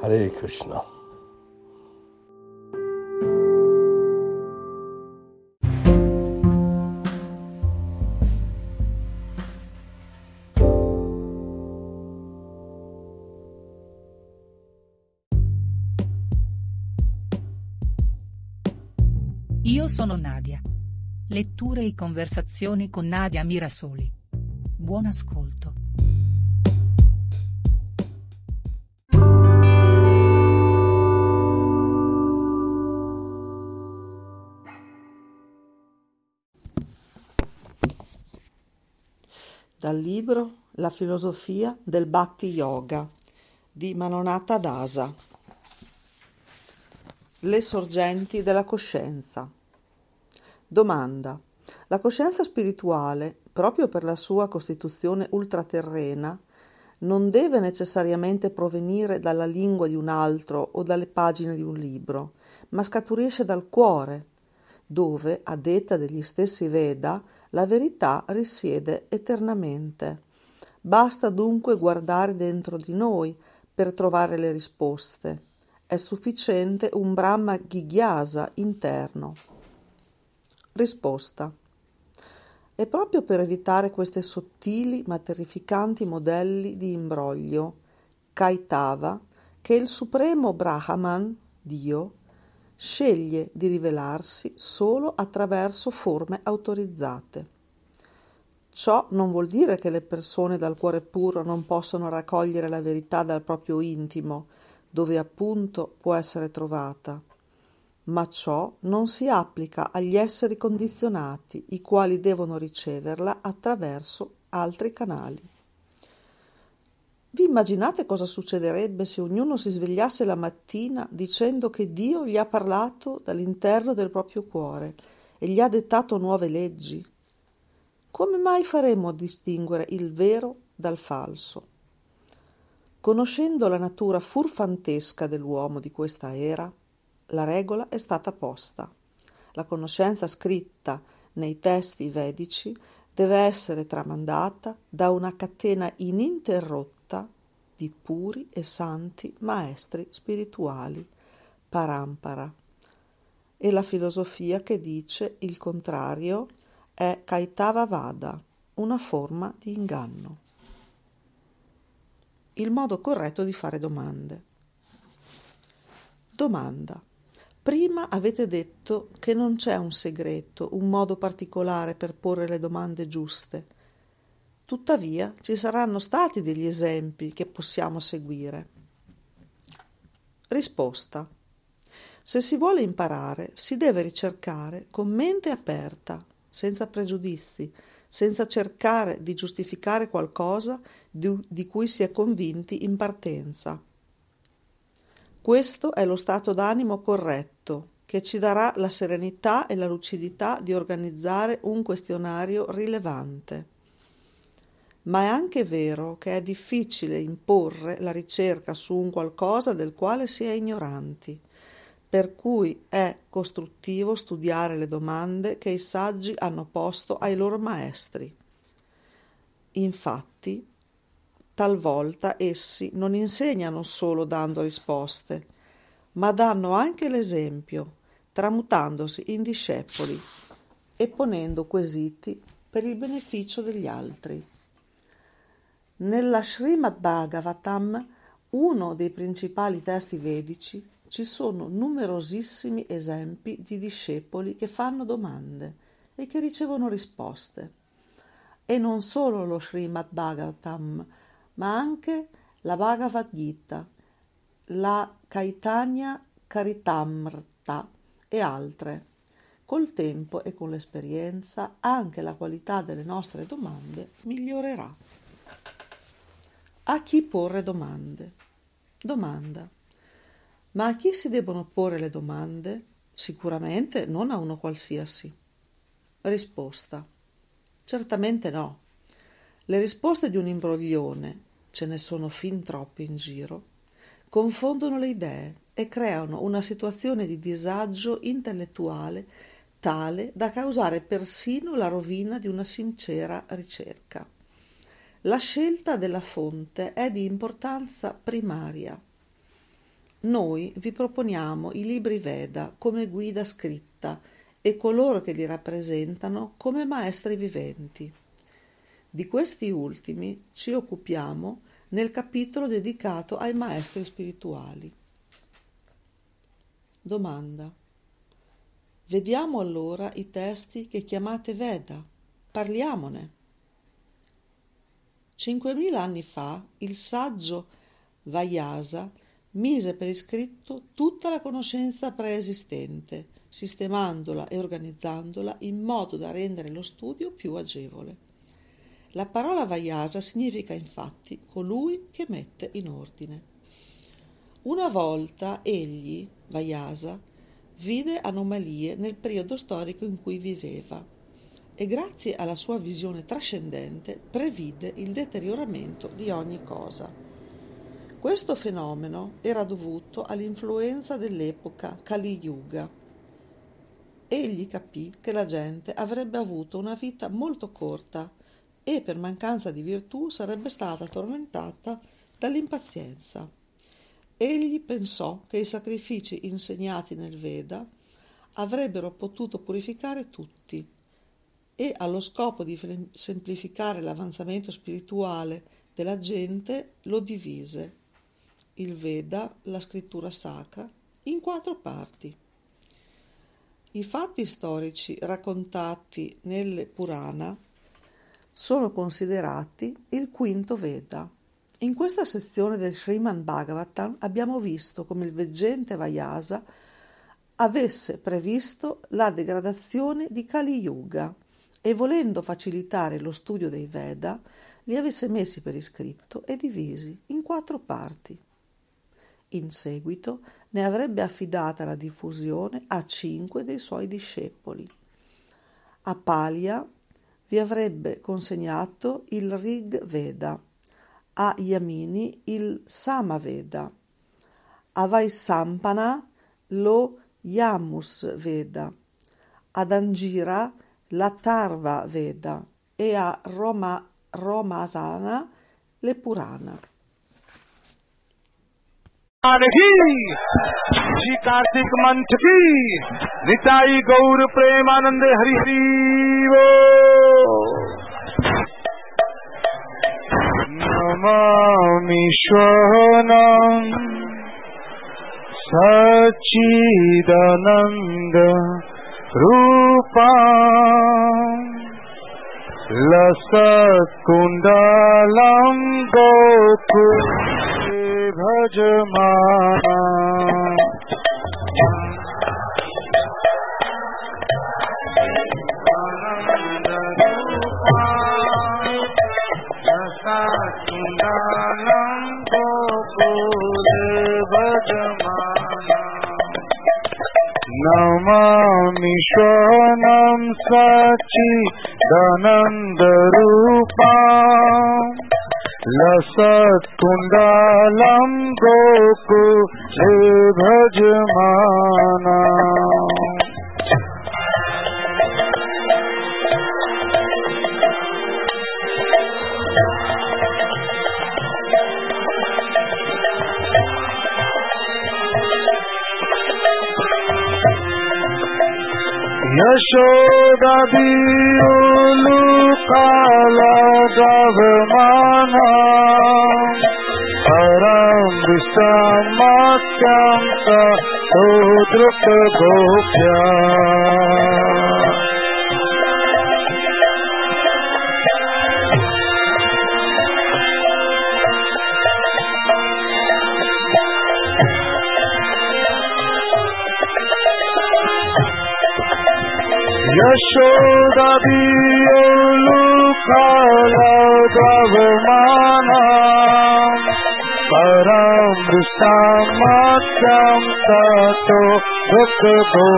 Hare Krishna. Io sono Nadia. Letture e conversazioni con Nadia Mirasoli. Buon ascolto. Dal libro La filosofia del Bhakti Yoga di Manonata Dasa. Le sorgenti della coscienza. Domanda. La coscienza spirituale, proprio per la sua costituzione ultraterrena, non deve necessariamente provenire dalla lingua di un altro o dalle pagine di un libro, ma scaturisce dal cuore, dove, a detta degli stessi Veda, la verità risiede eternamente. Basta dunque guardare dentro di noi per trovare le risposte. È sufficiente un Brahma Ghigyasa interno. Risposta. È proprio per evitare questi sottili ma terrificanti modelli di imbroglio, Kaitava, che il supremo Brahman, Dio, sceglie di rivelarsi solo attraverso forme autorizzate. Ciò non vuol dire che le persone dal cuore puro non possono raccogliere la verità dal proprio intimo, dove appunto può essere trovata, ma ciò non si applica agli esseri condizionati, i quali devono riceverla attraverso altri canali. Vi immaginate cosa succederebbe se ognuno si svegliasse la mattina dicendo che Dio gli ha parlato dall'interno del proprio cuore e gli ha dettato nuove leggi? Come mai faremmo a distinguere il vero dal falso? Conoscendo la natura furfantesca dell'uomo di questa era, la regola è stata posta. La conoscenza scritta nei testi vedici deve essere tramandata da una catena ininterrotta di puri e santi maestri spirituali, parampara. E la filosofia che dice il contrario è Kaitava Vada, una forma di inganno. Il modo corretto di fare domande. Domanda. Prima avete detto che non c'è un segreto, un modo particolare per porre le domande giuste. Tuttavia ci saranno stati degli esempi che possiamo seguire. Risposta. Se si vuole imparare, si deve ricercare con mente aperta, senza pregiudizi, senza cercare di giustificare qualcosa di, di cui si è convinti in partenza. Questo è lo stato d'animo corretto, che ci darà la serenità e la lucidità di organizzare un questionario rilevante. Ma è anche vero che è difficile imporre la ricerca su un qualcosa del quale si è ignoranti, per cui è costruttivo studiare le domande che i saggi hanno posto ai loro maestri. Infatti, Talvolta essi non insegnano solo dando risposte, ma danno anche l'esempio, tramutandosi in discepoli e ponendo quesiti per il beneficio degli altri. Nella Srimad Bhagavatam, uno dei principali testi vedici, ci sono numerosissimi esempi di discepoli che fanno domande e che ricevono risposte. E non solo lo Srimad Bhagavatam, ma anche la Bhagavad Gita, la Caitanya Karitamrta e altre. Col tempo e con l'esperienza anche la qualità delle nostre domande migliorerà. A chi porre domande? Domanda. Ma a chi si debbono porre le domande? Sicuramente non a uno qualsiasi. Risposta. Certamente no. Le risposte di un imbroglione, ce ne sono fin troppi in giro, confondono le idee e creano una situazione di disagio intellettuale tale da causare persino la rovina di una sincera ricerca. La scelta della fonte è di importanza primaria noi vi proponiamo i libri Veda come guida scritta e coloro che li rappresentano come maestri viventi. Di questi ultimi ci occupiamo nel capitolo dedicato ai maestri spirituali. Domanda. Vediamo allora i testi che chiamate Veda. Parliamone. Cinquemila anni fa il saggio Vayasa mise per iscritto tutta la conoscenza preesistente, sistemandola e organizzandola in modo da rendere lo studio più agevole. La parola Vayasa significa infatti colui che mette in ordine. Una volta egli, Vayasa, vide anomalie nel periodo storico in cui viveva e grazie alla sua visione trascendente previde il deterioramento di ogni cosa. Questo fenomeno era dovuto all'influenza dell'epoca Kali Yuga. Egli capì che la gente avrebbe avuto una vita molto corta e per mancanza di virtù sarebbe stata tormentata dall'impazienza. Egli pensò che i sacrifici insegnati nel Veda avrebbero potuto purificare tutti e allo scopo di semplificare l'avanzamento spirituale della gente lo divise il Veda, la scrittura sacra, in quattro parti. I fatti storici raccontati nelle Purana sono considerati il quinto Veda. In questa sezione del Sriman Bhagavatam abbiamo visto come il veggente Vayasa avesse previsto la degradazione di Kali Yuga e volendo facilitare lo studio dei Veda li avesse messi per iscritto e divisi in quattro parti. In seguito ne avrebbe affidata la diffusione a cinque dei suoi discepoli. A Palia vi avrebbe consegnato il Rig Veda, a Yamini il Samaveda, a Vaisampana lo Yamus Veda, ad Angira la Tarva Veda e a Roma, Romasana le Purana. Shri कार्तिक मंच की निताई गौर प्रेमानंद हरि हरि वो नमामि श्वनम् सच्चिदानन्द रूपा लसत्कुण्डलं गोकुल भजमाना नमामि श्वनं सचि दनन्दरूपा लसत्कुण्डालं गोकुले भजमाना यशोदीयुलुकालगवमाना परं یشودا گوانا پرم سماچم تو دکھ دو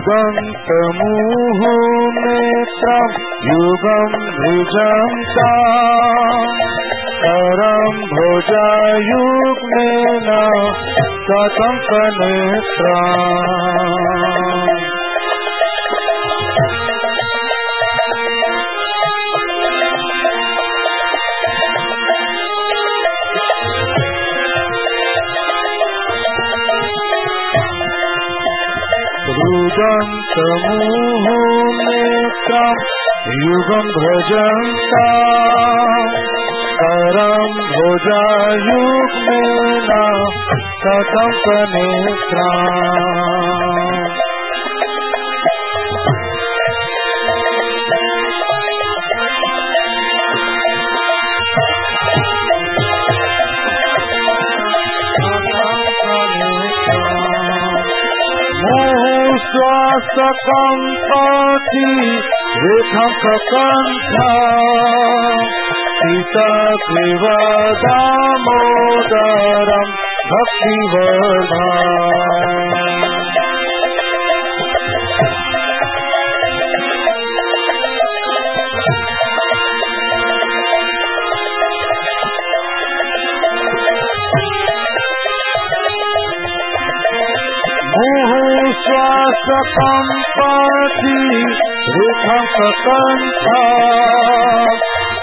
रुदन्तमुहुनेत्रं युगं भुजन्ता करं भुजायुग्मेन कथं कनेत्रा रुदन्तमुहुनेत्रं युगं भजन्ता करं भुजायुग्मेन कथं कनेत्रा श्वासकम्पाति रेखककण्ठा सीतग्रीवदामोदरं भक्तिवर्धा sampati rupa sakanta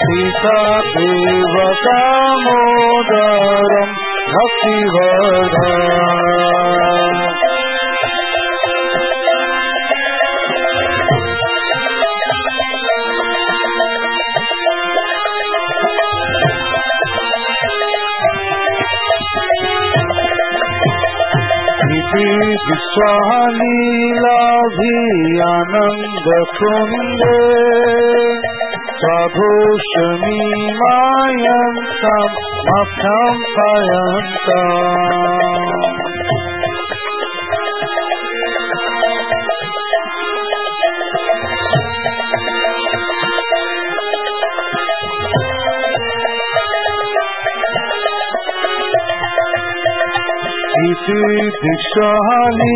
sita devakamodara آنند سندے سادوشمیمایم تم مکھم پایتا دشہانی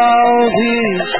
آؤ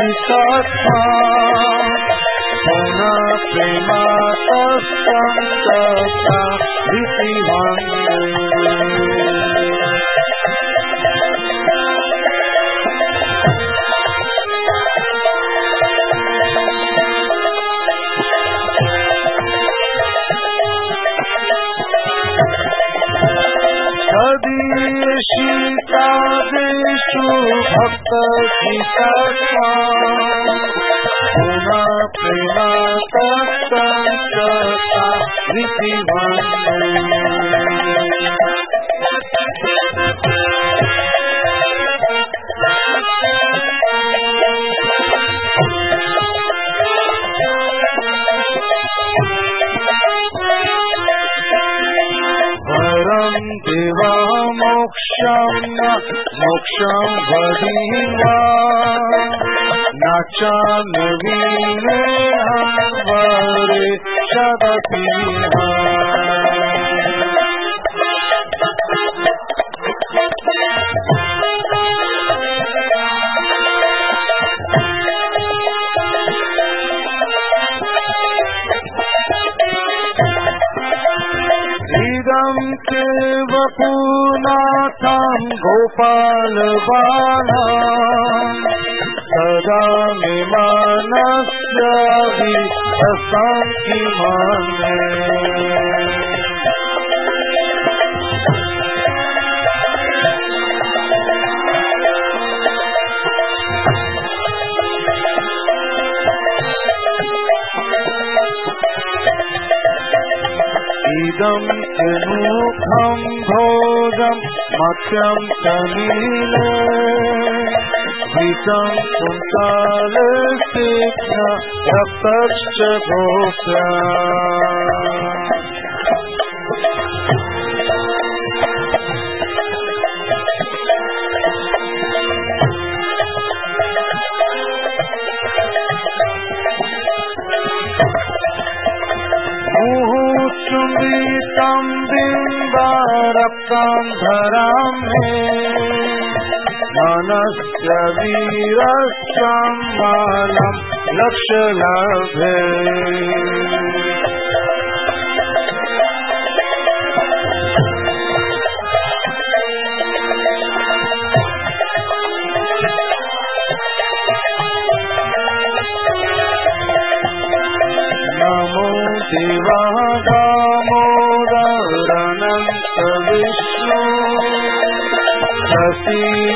भक्तजितात्मा पुनः प्रेमातस्तन्तता तदीयशीतादेषु siam tamila Vitang kuntale sikha Yapach chebopya धरा धनस्य वीरम् आ ल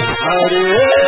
Hare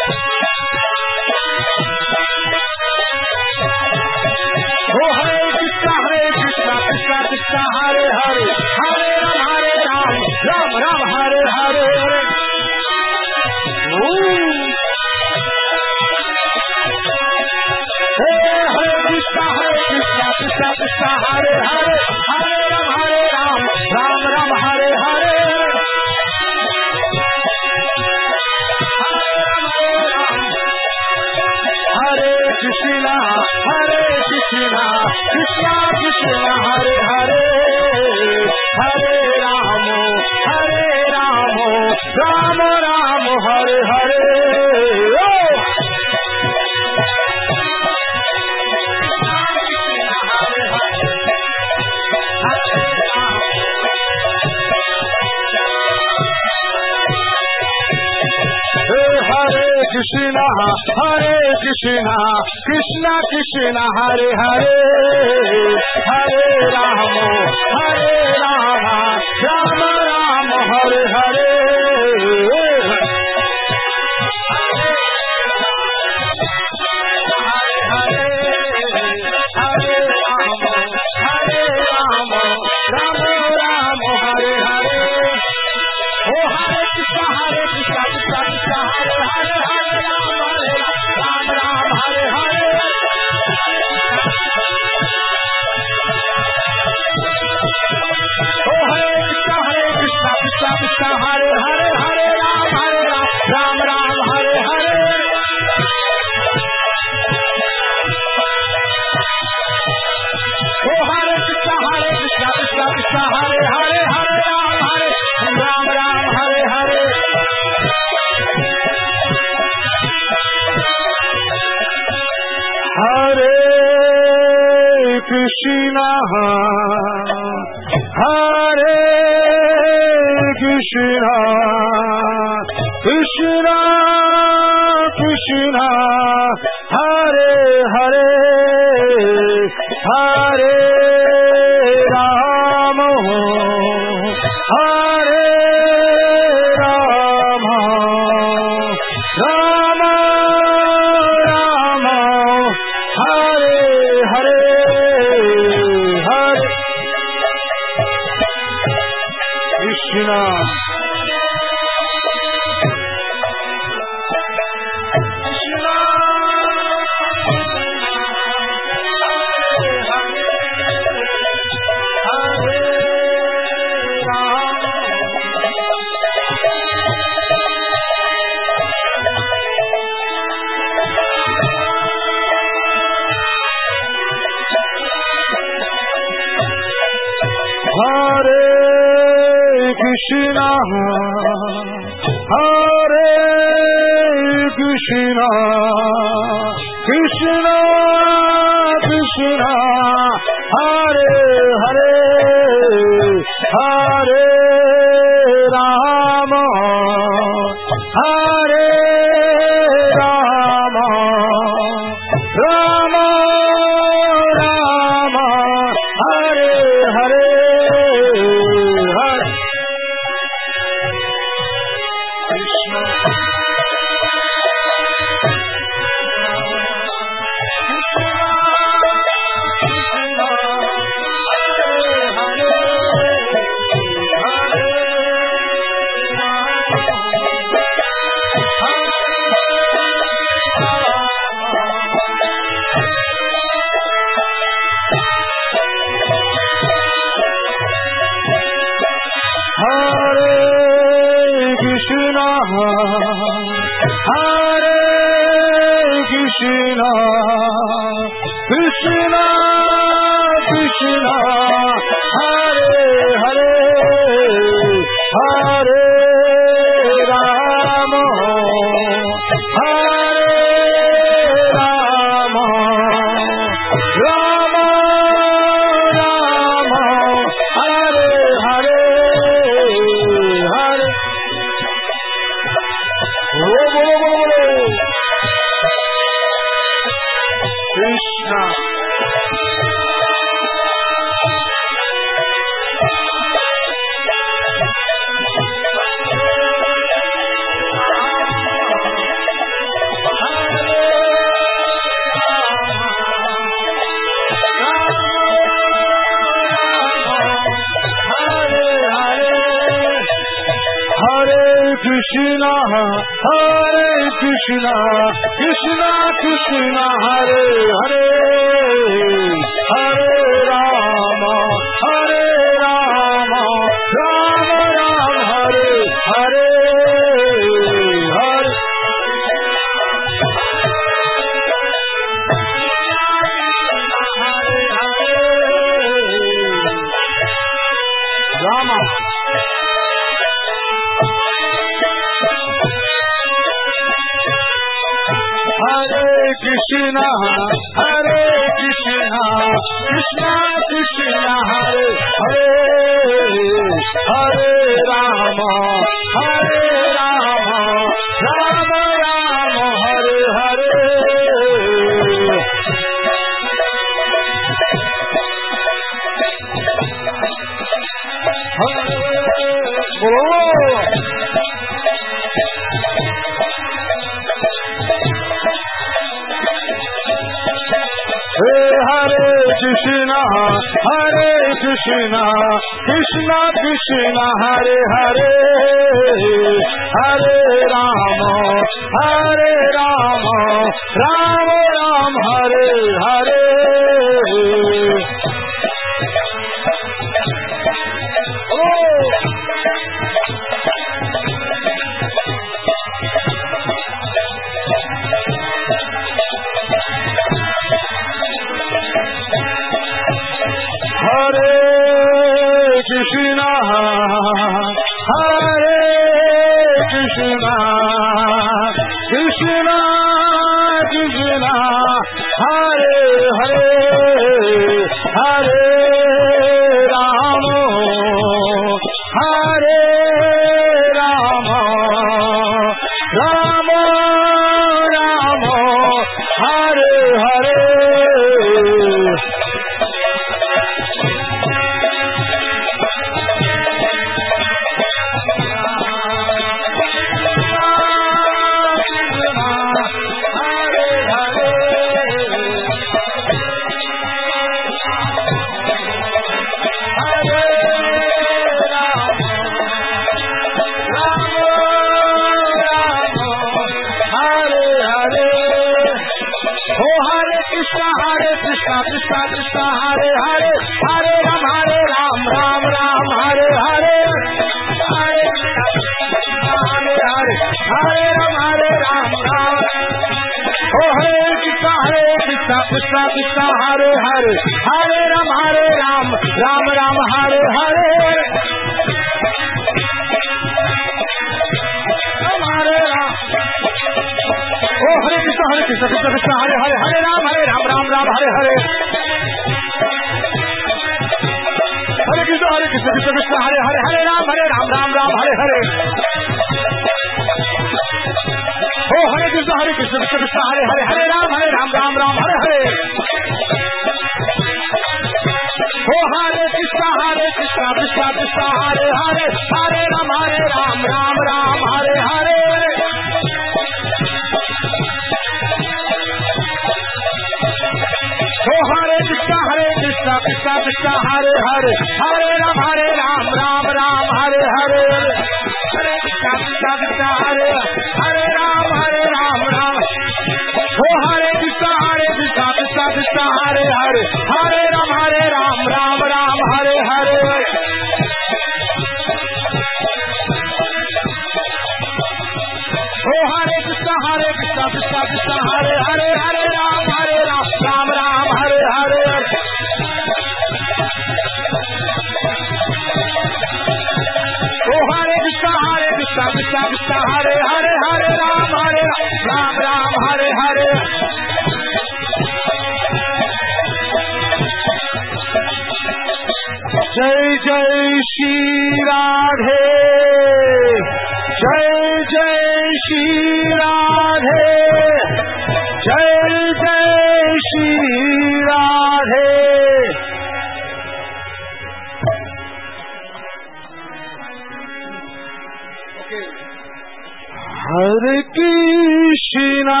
ہر کشنا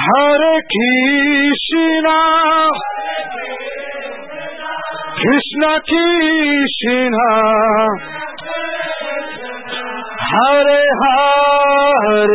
ہر کشنا کشنا کشنا ہر ہر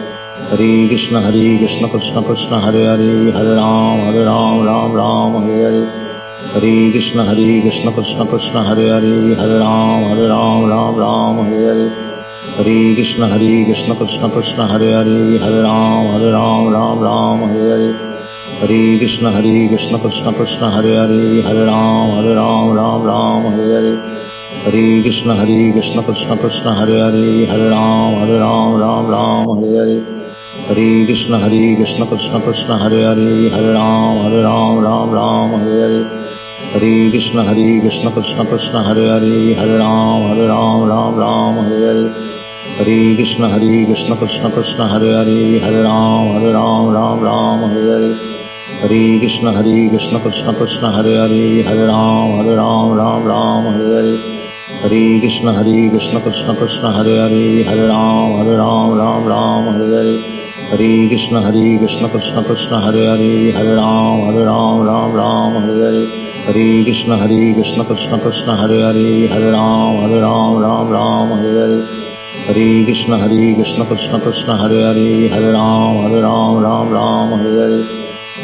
Hare Hare Hare Krishna Hare Krishna Krishna Krishna Hare Hare Hare Ram Hare Ram Ram Ram Hare Hare Hare Krishna Hare Krishna Krishna Krishna Hare Hare Hare Ram Hare Ram Ram Ram Hare Hare Hare Krishna Hare Krishna Krishna Krishna Hare Hare Hare Ram Hare Ram Ram Ram Hare Hare Hare Krishna Hare Krishna Krishna Krishna Hare Hare Hare Ram Hare Ram Ram Ram Hare Hare Hare Krishna Hare Krishna Krishna Krishna Hare Hare Hare Ram Hare Ram Ram Ram Hare Hare Hare Krishna Hare Krishna Krishna Krishna Hare Hare Hare Ram Hare Ram Ram Ram Hare Hare Hare Krishna Hare Krishna Krishna Krishna Hare Hare Hare Ram Hare Ram Ram Ram Hare Hare Hare Krishna Hare Krishna Krishna Krishna Hare Hare Hare Ram Hare Ram Ram Ram Hare Hare Hare Krishna Hare Krishna Krishna Krishna Hare Hare Hare Ram Hare Ram Ram Ram Hare Hare Hare Krishna Hare Krishna Krishna Krishna Hare Hare Hare Ram Hare Ram Ram Ram Hare Hare Hare Krishna Hare Krishna Krishna Krishna Hare Hare Hare Ram Hare Ram Ram Ram Hare Hare Hare Krishna Hare Krishna Krishna Krishna Hare Hare Hare Ram Hare Ram Ram Ram Hare Hare Hare Krishna Hare Krishna Krishna Krishna Hare Hare Hare Ram Hare Ram Ram Ram Hare Hare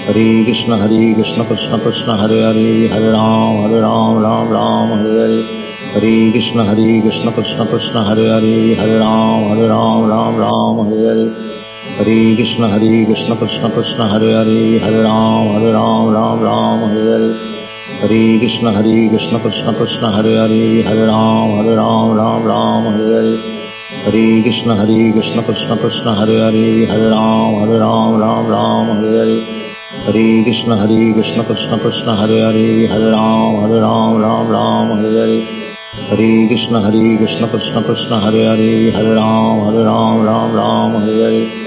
Hare Krishna Hare Krishna Krishna Krishna Hare Hare Hare Ram Hare Ram Ram Ram Hare Hare Hare Krishna Hare Krishna Krishna Krishna Hare Hare Hare Ram Hare Ram Ram Ram Hare Hare Hare Krishna Hare Krishna Krishna Krishna Hare Hare Hare Ram Hare Ram Ram Ram Hare Hare Hare Krishna Hare Krishna Krishna Krishna Hare Hare Hare Ram Hare Ram Ram Ram Hare Hare Hare Krishna Hare Krishna Krishna Krishna Hare Hare Hare Ram Hare Ram Ram Ram Hare Hare Hare Krishna Hare Krishna Krishna Krishna Hare Hare Hare Ram Hare Ram Ram Ram Hare Hare Hare Krishna Hare Krishna Krishna Krishna Hare Hare Hare Ram Hare Ram Ram Ram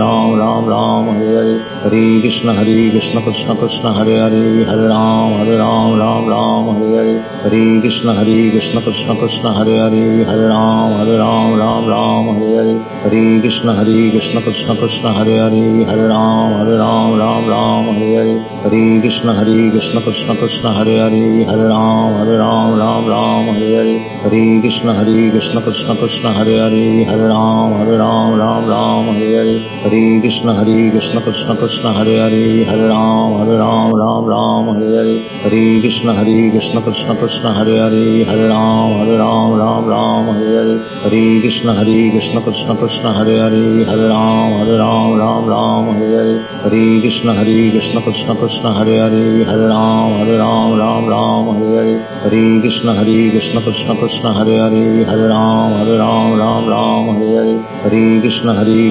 Hare Ram Hare Ram Ram Ram Hare Hare Hare Krishna Hare Krishna Krishna Krishna Hare Hare Hare Ram Hare Ram Ram Ram Hare Hare Hare Krishna Hare Krishna Krishna Krishna Hare Hare Hare Ram Hare Ram Ram Ram Hare Hare Hare Krishna Hare Krishna Krishna Krishna Hare Hare Hare Ram Hare Ram Ram Ram Hare Hare Hare Krishna Hare Krishna Krishna Krishna Hare Hare Hare Ram Hare Ram Ram Ram Hare Hare Hare Krishna Hare Krishna Krishna Krishna Hare Hare Hare Ram Hare Ram Ram Ram Hare Hare Hare Krishna Hare Krishna Krishna Krishna Hare Hare Hare Ram Hare Ram Ram Ram Hare Hare Hare Krishna Hare Krishna Krishna Krishna Hare Hare Hare Ram Hare Ram Ram Ram Hare Hare Hare Krishna Hare Krishna Krishna Krishna Hare Hare Hare Ram Hare Ram Ram Ram Hare Hare Hare Krishna Hare Krishna Krishna Krishna Hare Hare Hare Ram Hare Ram Ram Ram Hare Hare Hare Krishna Hare Krishna Krishna Krishna Hare Hare Hare Ram Hare Ram Ram Ram Hare Hare Hare Krishna Hare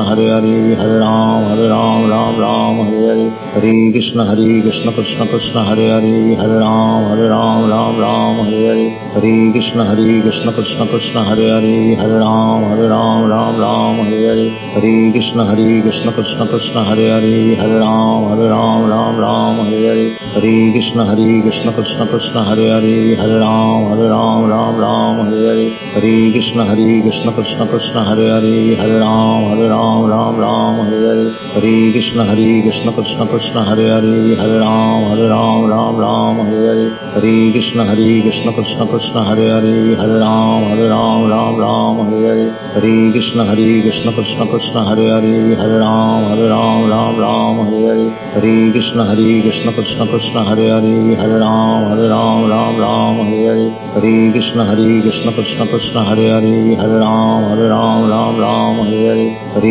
Krishna Hare Hare Hare Ram Hare Ram Ram Ram Hare Hare Hare Krishna Hare Krishna Krishna Krishna Hare Hare Hare Ram Hare Ram Ram Ram Hare Hare Hare Krishna Hare Krishna Krishna Krishna Hare Hare Hare Ram Hare Ram Ram Ram Hare Hare Hare Krishna Hare Krishna Krishna Krishna Hare Hare Hare Ram Hare Ram Ram Ram Hare Hare Hare Krishna Hare Krishna Krishna Krishna Hare Hare Hare Ram Hare Ram Ram Ram Hare Hare Hare Krishna Hare Krishna Krishna Krishna Hare Hare Hare Ram Hare Ram Ram Ram Hare Hare Hare Krishna Hare Krishna Krishna Krishna Hare Hare Hare Ram Hare Ram Ram Ram Hare Hare Hare Krishna Hare Krishna Krishna Krishna Hare Hare Hare Ram Hare Ram Ram Ram Hare Hare Hare Krishna Hare Krishna Krishna Krishna Hare Hare Hare Ram Hare Ram Ram Ram Hare Hare Hare Krishna Hare Krishna Krishna Krishna Hare Hare Hare Ram Hare Ram Ram Ram Hare Hare Hare Krishna Hare Krishna Krishna Krishna Hare Hare Hare Ram Hare Ram Ram Ram Hare Hare Hare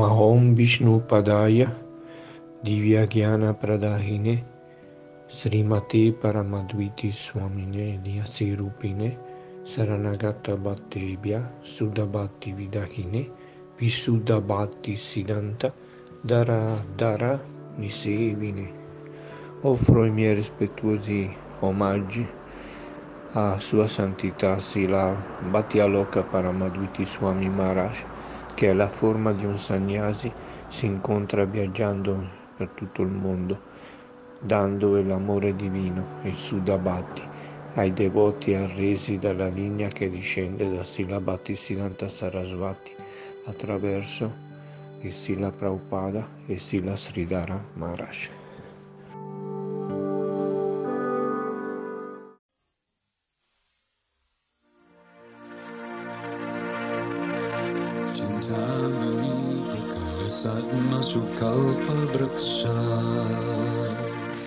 Namahom Vishnu Padaya Divyagyana Pradahine Srimati Paramadviti Swamine Nyasirupine Saranagata Bhattebhya Sudabhati Vidahine Visudabhati Siddhanta Dara Dara Nisevine. Offro i miei rispettuosi omaggi a Sua Santità Sila Bhattialoka Paramadviti Swami Maharaj che è la forma di un sannyasi, si incontra viaggiando per tutto il mondo, dando l'amore divino e il Sudabhati ai devoti arresi dalla linea che discende da Sila Bhattisiddhanta Sarasvati attraverso il Sila Prabhupada e Sila Sridhara Maharaj.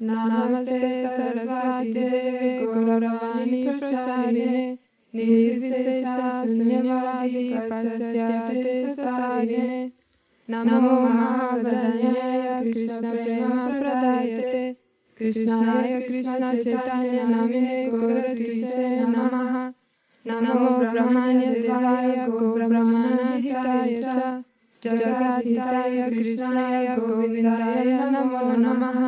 Namaste Sarasvati Deve Gauravani Pracharine निर्विशेषाशून्यवादी पश्चात्याते सतारिणे नमो महावदन्याय कृष्णप्रेमप्रदायते कृष्णाय कृष्णचैतन्य नामिने गौरद्विषे नमः नमो ब्रह्मण्यदेवाय गोब्रह्मणहिताय च जगद्धिताय कृष्णाय गोविन्दाय नमो नमः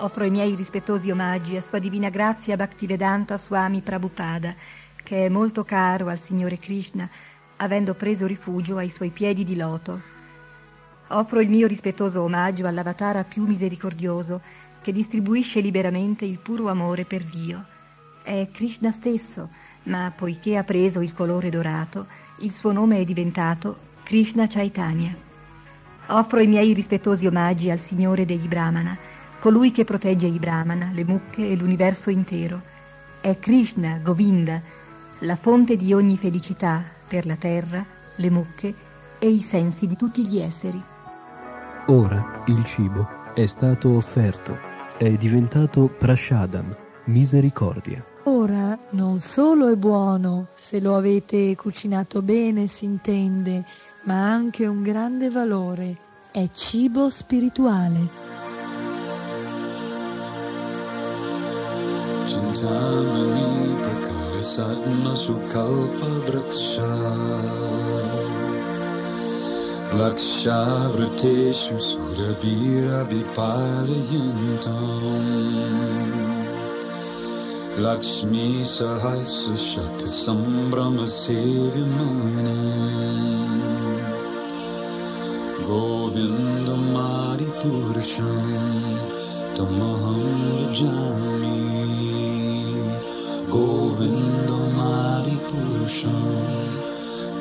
Offro i miei rispettosi omaggi a Sua Divina Grazia Bhaktivedanta Swami Prabhupada, che è molto caro al Signore Krishna, avendo preso rifugio ai suoi piedi di loto. Offro il mio rispettoso omaggio all'avatara più misericordioso, che distribuisce liberamente il puro amore per Dio. È Krishna stesso, ma poiché ha preso il colore dorato, il suo nome è diventato Krishna Chaitanya. Offro i miei rispettosi omaggi al Signore degli Brahmana, colui che protegge i Brahmana, le mucche e l'universo intero. È Krishna, Govinda, la fonte di ogni felicità per la terra, le mucche e i sensi di tutti gli esseri. Ora il cibo è stato offerto, è diventato prashadam, misericordia. Ora non solo è buono, se lo avete cucinato bene si intende, ma ha anche un grande valore. È cibo spirituale. चिन्तामणि प्रकरसत्मसुकल्पवृक्षा लक्षावृतेषु सुरवीरविपालयन्त लक्ष्मीसहस्रशतसम्भ्रमसेविमान गोविन्दमारिपुरुषं त्वमहं जामि गोविन्दमारिपुरुषम्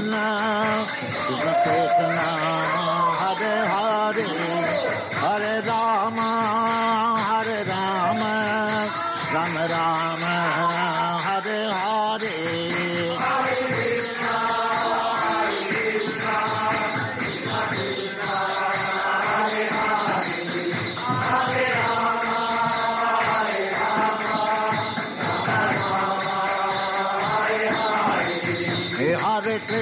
Hare Krishna, Krishna Krishna, Hare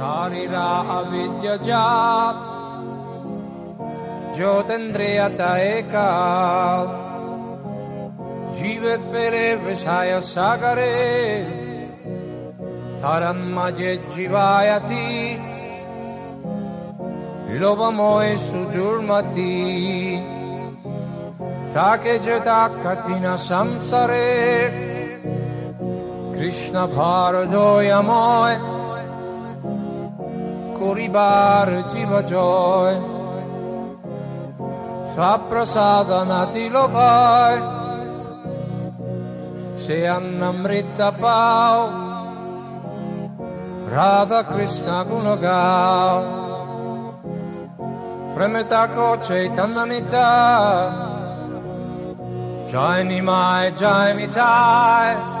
सारिरा अविद्यजात ज्योतिन्द्रियत एका जीवित पेरे विषय सागरे धरन्मजे जीवायति लोभमोय सुदुर्मति ताके जतात कठिन संसारे कृष्ण भारदोयमय kuribare jiva joy saprasadana tilopai se annamrita pau radha krishna gunagau Premetako Chaitanya Nita Jai Nimai Jai Mitai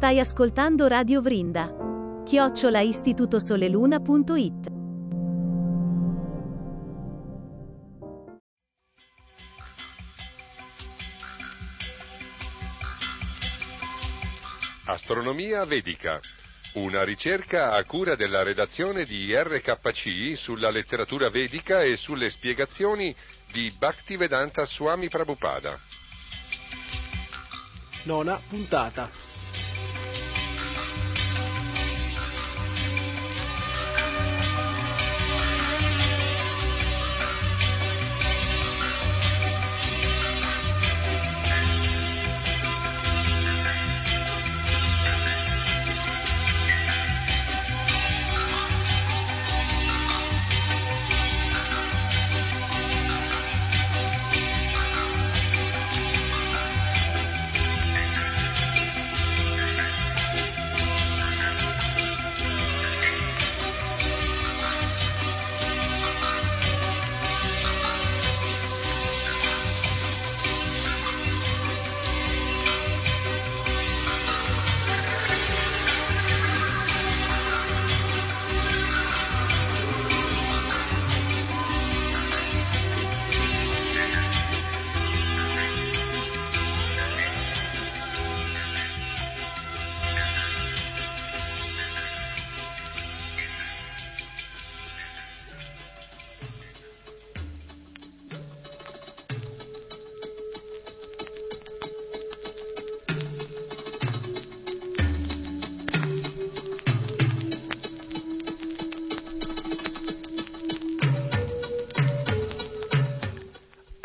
Stai ascoltando Radio Vrinda. Chiocciola istitutosoleluna.it Astronomia vedica. Una ricerca a cura della redazione di RKC sulla letteratura vedica e sulle spiegazioni di Bhaktivedanta Swami Prabhupada. Nona puntata.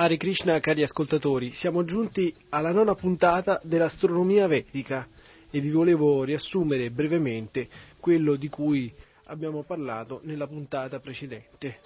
Hare Krishna, cari ascoltatori, siamo giunti alla nona puntata dell'astronomia vedica e vi volevo riassumere brevemente quello di cui abbiamo parlato nella puntata precedente.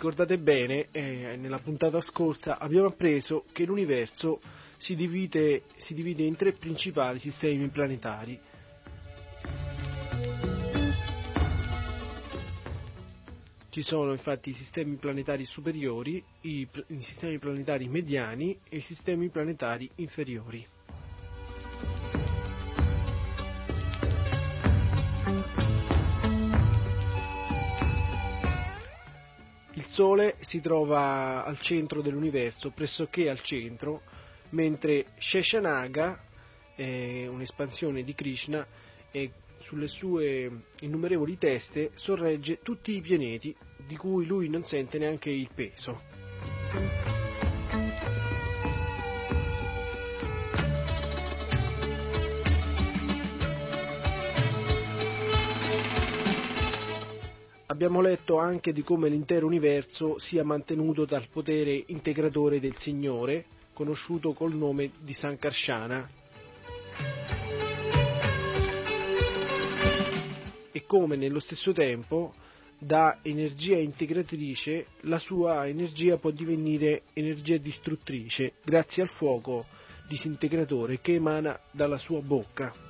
Ricordate bene, eh, nella puntata scorsa abbiamo appreso che l'universo si divide, si divide in tre principali sistemi planetari. Ci sono infatti i sistemi planetari superiori, i, i sistemi planetari mediani e i sistemi planetari inferiori. Sole si trova al centro dell'universo, pressoché al centro, mentre Sheshanaga, è un'espansione di Krishna, e sulle sue innumerevoli teste sorregge tutti i pianeti di cui lui non sente neanche il peso. Abbiamo letto anche di come l'intero universo sia mantenuto dal potere integratore del Signore, conosciuto col nome di Sankarsana, e come nello stesso tempo da energia integratrice la sua energia può divenire energia distruttrice grazie al fuoco disintegratore che emana dalla sua bocca.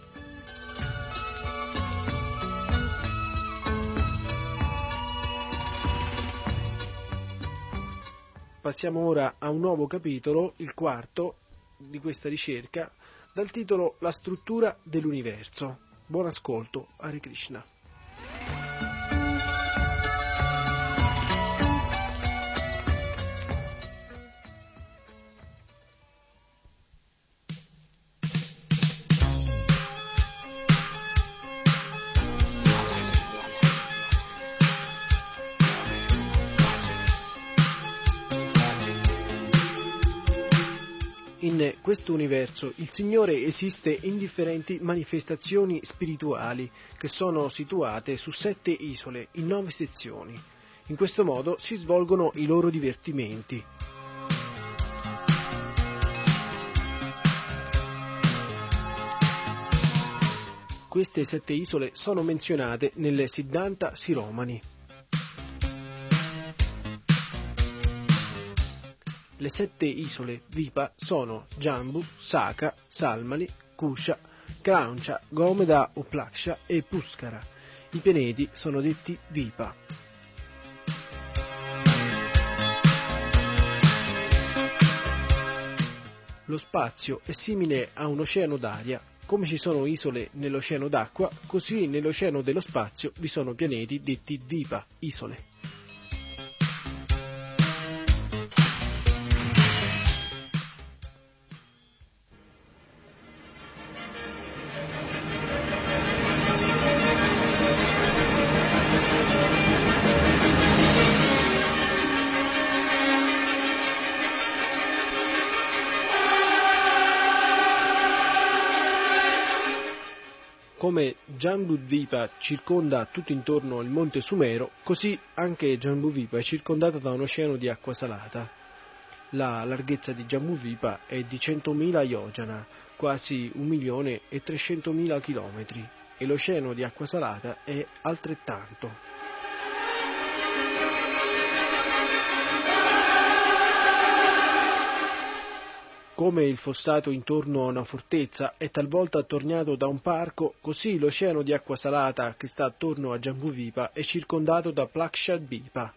Passiamo ora a un nuovo capitolo, il quarto di questa ricerca, dal titolo La struttura dell'universo. Buon ascolto, Hare Krishna. Questo universo il Signore esiste in differenti manifestazioni spirituali che sono situate su sette isole in nove sezioni. In questo modo si svolgono i loro divertimenti. Queste sette isole sono menzionate nelle Siddhanta Siromani. Le sette isole Vipa sono Jambu, Saka, Salmali, Kusha, Krauncha, Gomeda Uplaksha e Puskara. I pianeti sono detti Vipa. Lo spazio è simile a un oceano d'aria. Come ci sono isole nell'oceano d'acqua, così nell'oceano dello spazio vi sono pianeti detti Vipa, isole. Come Jambudvipa circonda tutto intorno il monte Sumero, così anche Jambudvipa è circondata da un oceano di acqua salata. La larghezza di Jambudvipa è di 100.000 yojana, quasi 1.300.000 chilometri, e l'oceano di acqua salata è altrettanto. Come il fossato intorno a una fortezza è talvolta attorniato da un parco, così l'oceano di acqua salata che sta attorno a Jambuvipa è circondato da Plakshadvipa.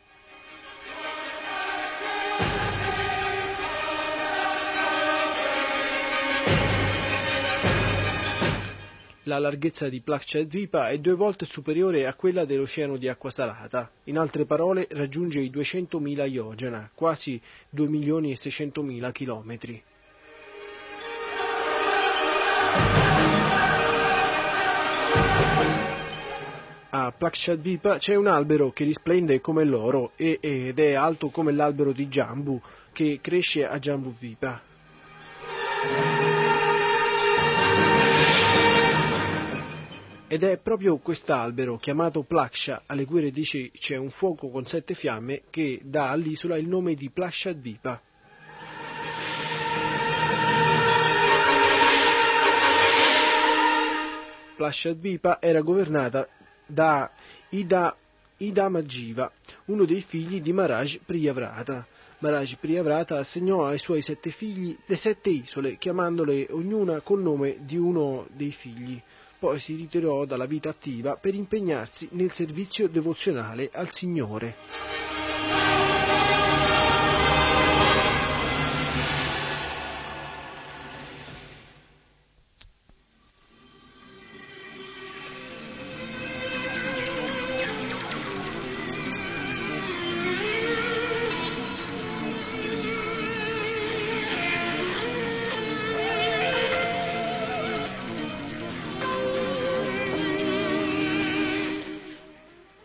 La larghezza di Plakshadvipa è due volte superiore a quella dell'oceano di acqua salata, in altre parole raggiunge i 200.000 yojana, quasi 2.600.000 chilometri. A Plakshadvipa c'è un albero che risplende come l'oro ed è alto come l'albero di Jambu che cresce a Jambudvipa. Ed è proprio quest'albero, chiamato Plaksha, alle cui radici c'è un fuoco con sette fiamme, che dà all'isola il nome di Plakshadvipa. Plashadvipa era governata da Ida, Idamajiva, uno dei figli di Maharaj Priyavrata. Maharaj Priyavrata assegnò ai suoi sette figli le sette isole, chiamandole ognuna col nome di uno dei figli. Poi si ritirò dalla vita attiva per impegnarsi nel servizio devozionale al Signore.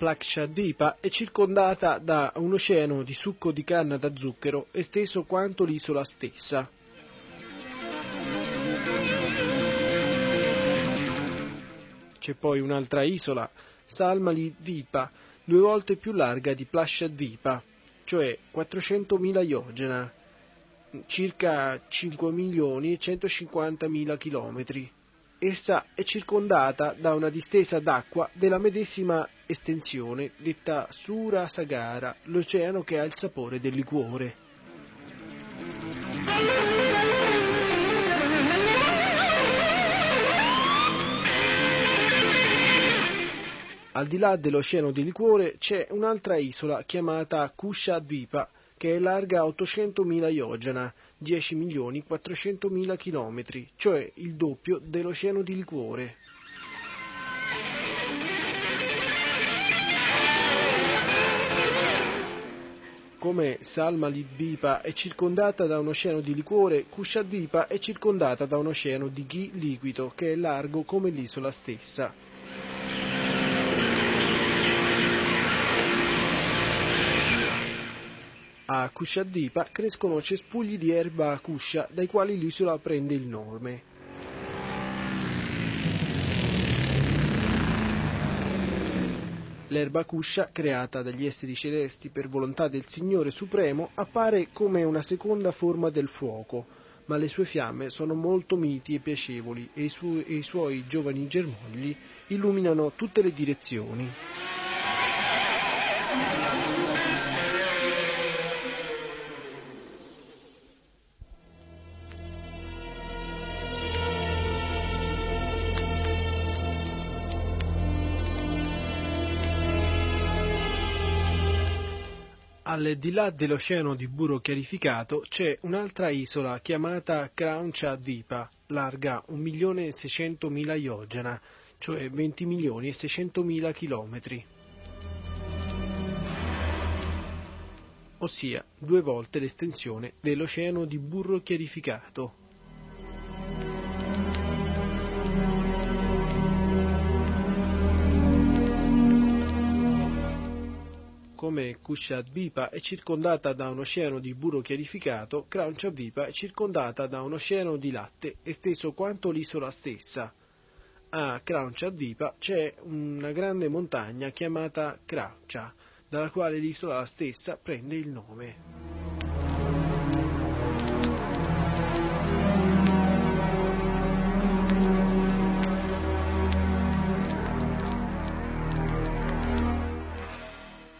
Plakshadvipa è circondata da un oceano di succo di canna da zucchero esteso quanto l'isola stessa. C'è poi un'altra isola, Salmali Dvipa, due volte più larga di Plashadvipa, cioè 400.000 yojana, circa 5 milioni e 150 mila chilometri. Essa è circondata da una distesa d'acqua della medesima estensione, detta Sura Sagara, l'oceano che ha il sapore del liquore. Al di là dell'oceano di liquore c'è un'altra isola chiamata Kusha Dvipa, che è larga 800.000 yojana, 10 milioni 400.000 chilometri, cioè il doppio dell'oceano di liquore. Come Salmalidvipa è circondata da un oceano di liquore, Kushadvipa è circondata da un oceano di ghi liquido che è largo come l'isola stessa. A Kushadvipa crescono cespugli di erba Kusha dai quali l'isola prende il nome. L'erba Kusha, creata dagli esseri celesti per volontà del Signore Supremo, appare come una seconda forma del fuoco, ma le sue fiamme sono molto miti e piacevoli e i, su- e i suoi giovani germogli illuminano tutte le direzioni. Al di là dell'oceano di burro chiarificato c'è un'altra isola chiamata Krauncha Dvipa, larga 1.600.000 yojana, cioè 20 milioni e 600.000 chilometri. Ossia due volte l'estensione dell'oceano di burro chiarificato. Come Kushadvipa è circondata da un oceano di burro chiarificato, Kraunchadvipa è circondata da un oceano di latte esteso quanto l'isola stessa. A Kraunchadvipa c'è una grande montagna chiamata Krauncha, dalla quale l'isola stessa prende il nome.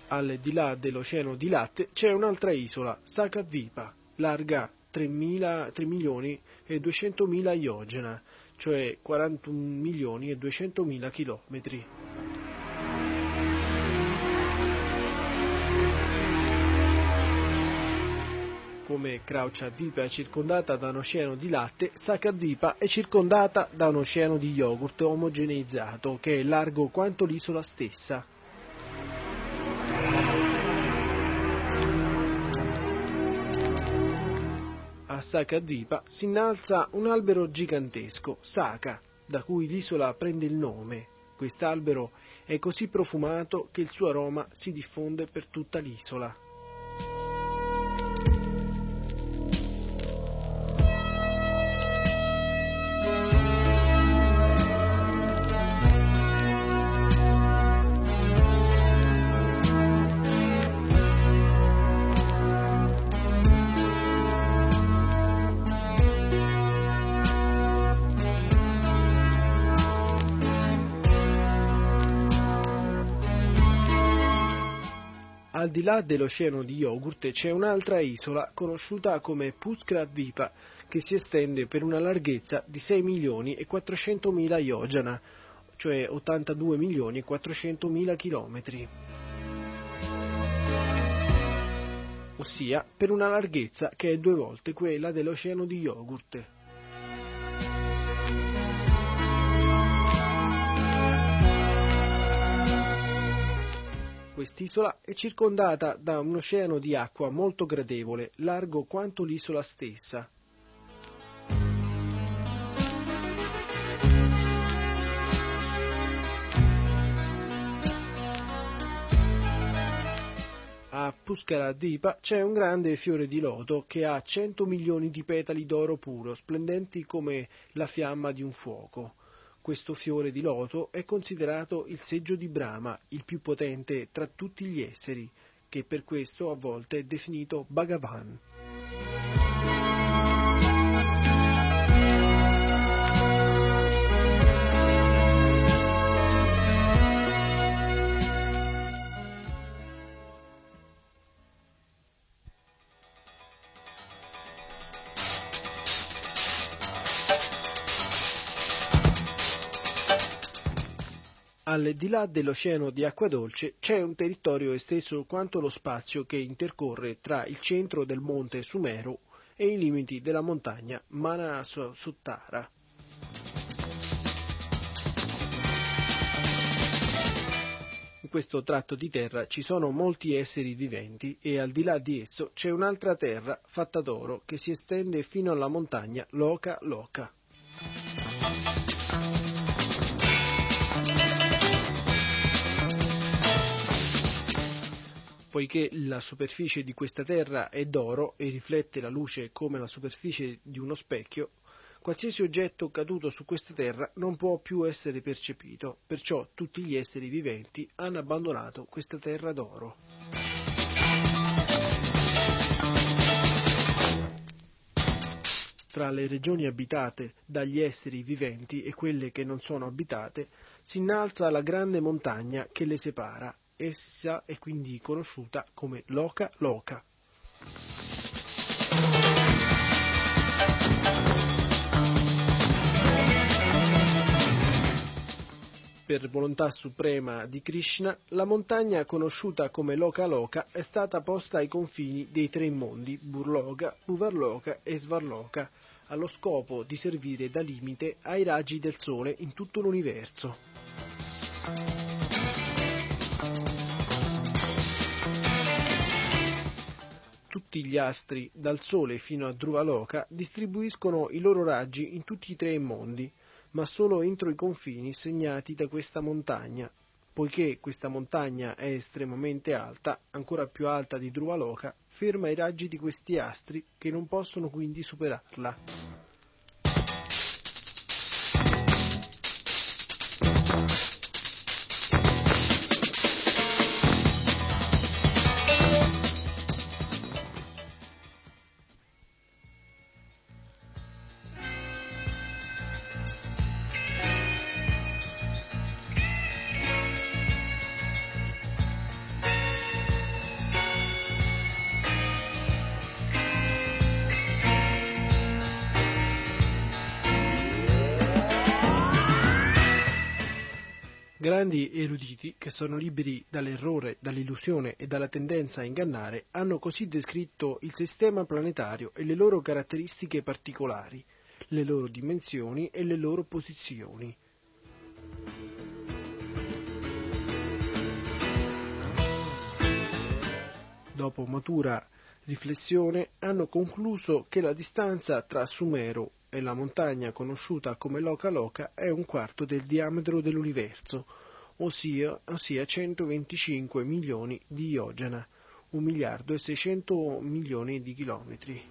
Al di là dell'oceano di latte c'è un'altra isola, Sakadvipa, larga 3, 3 milioni e 200 mila yojana, cioè 41 milioni e 200 mila chilometri. Come Kraunchadvipa è circondata da un oceano di latte, Sakadvipa è circondata da un oceano di yogurt omogeneizzato che è largo quanto l'isola stessa. A Sakadvipa si innalza un albero gigantesco, Saka, da cui l'isola prende il nome. Quest'albero è così profumato che il suo aroma si diffonde per tutta l'isola. Là dell'oceano di yogurt c'è un'altra isola conosciuta come Puskra-Dvipa che si estende per una larghezza di 6 milioni e 400 mila yojana, cioè 82 milioni e 400 mila chilometri. Ossia per una larghezza che è due volte quella dell'oceano di yogurt. Quest'isola è circondata da un oceano di acqua molto gradevole, largo quanto l'isola stessa. A Puskaradipa c'è un grande fiore di loto che ha 100 milioni di petali d'oro puro, splendenti come la fiamma di un fuoco. Questo fiore di loto è considerato il seggio di Brahma, il più potente tra tutti gli esseri, che per questo a volte è definito Bhagavan. Al di là dell'oceano di acqua dolce c'è un territorio esteso quanto lo spazio che intercorre tra il centro del monte Sumeru e i limiti della montagna Manasuttara. In questo tratto di terra ci sono molti esseri viventi e al di là di esso c'è un'altra terra fatta d'oro che si estende fino alla montagna Loka Loka. Poiché la superficie di questa terra è d'oro e riflette la luce come la superficie di uno specchio, qualsiasi oggetto caduto su questa terra non può più essere percepito, perciò tutti gli esseri viventi hanno abbandonato questa terra d'oro. Tra le regioni abitate dagli esseri viventi e quelle che non sono abitate si innalza la grande montagna che le separa essa è quindi conosciuta come Loca Loca. Per volontà suprema di Krishna, la montagna conosciuta come Loka Loka è stata posta ai confini dei tre mondi, Burloka, Buvarloka e Svarloka, allo scopo di servire da limite ai raggi del sole in tutto l'universo. Tutti gli astri, dal Sole fino a Druvaloka, distribuiscono i loro raggi in tutti i tre mondi, ma solo entro i confini segnati da questa montagna. Poiché questa montagna è estremamente alta, ancora più alta di Druvaloka, ferma i raggi di questi astri che non possono quindi superarla. Eruditi, che sono liberi dall'errore, dall'illusione e dalla tendenza a ingannare, hanno così descritto il sistema planetario e le loro caratteristiche particolari, le loro dimensioni e le loro posizioni. Dopo Matura riflessione hanno concluso che la distanza tra Sumero e la montagna conosciuta come Loca Loca è un quarto del diametro dell'universo, ossia, ossia 125 milioni di Iogena, un miliardo e 600 milioni di chilometri.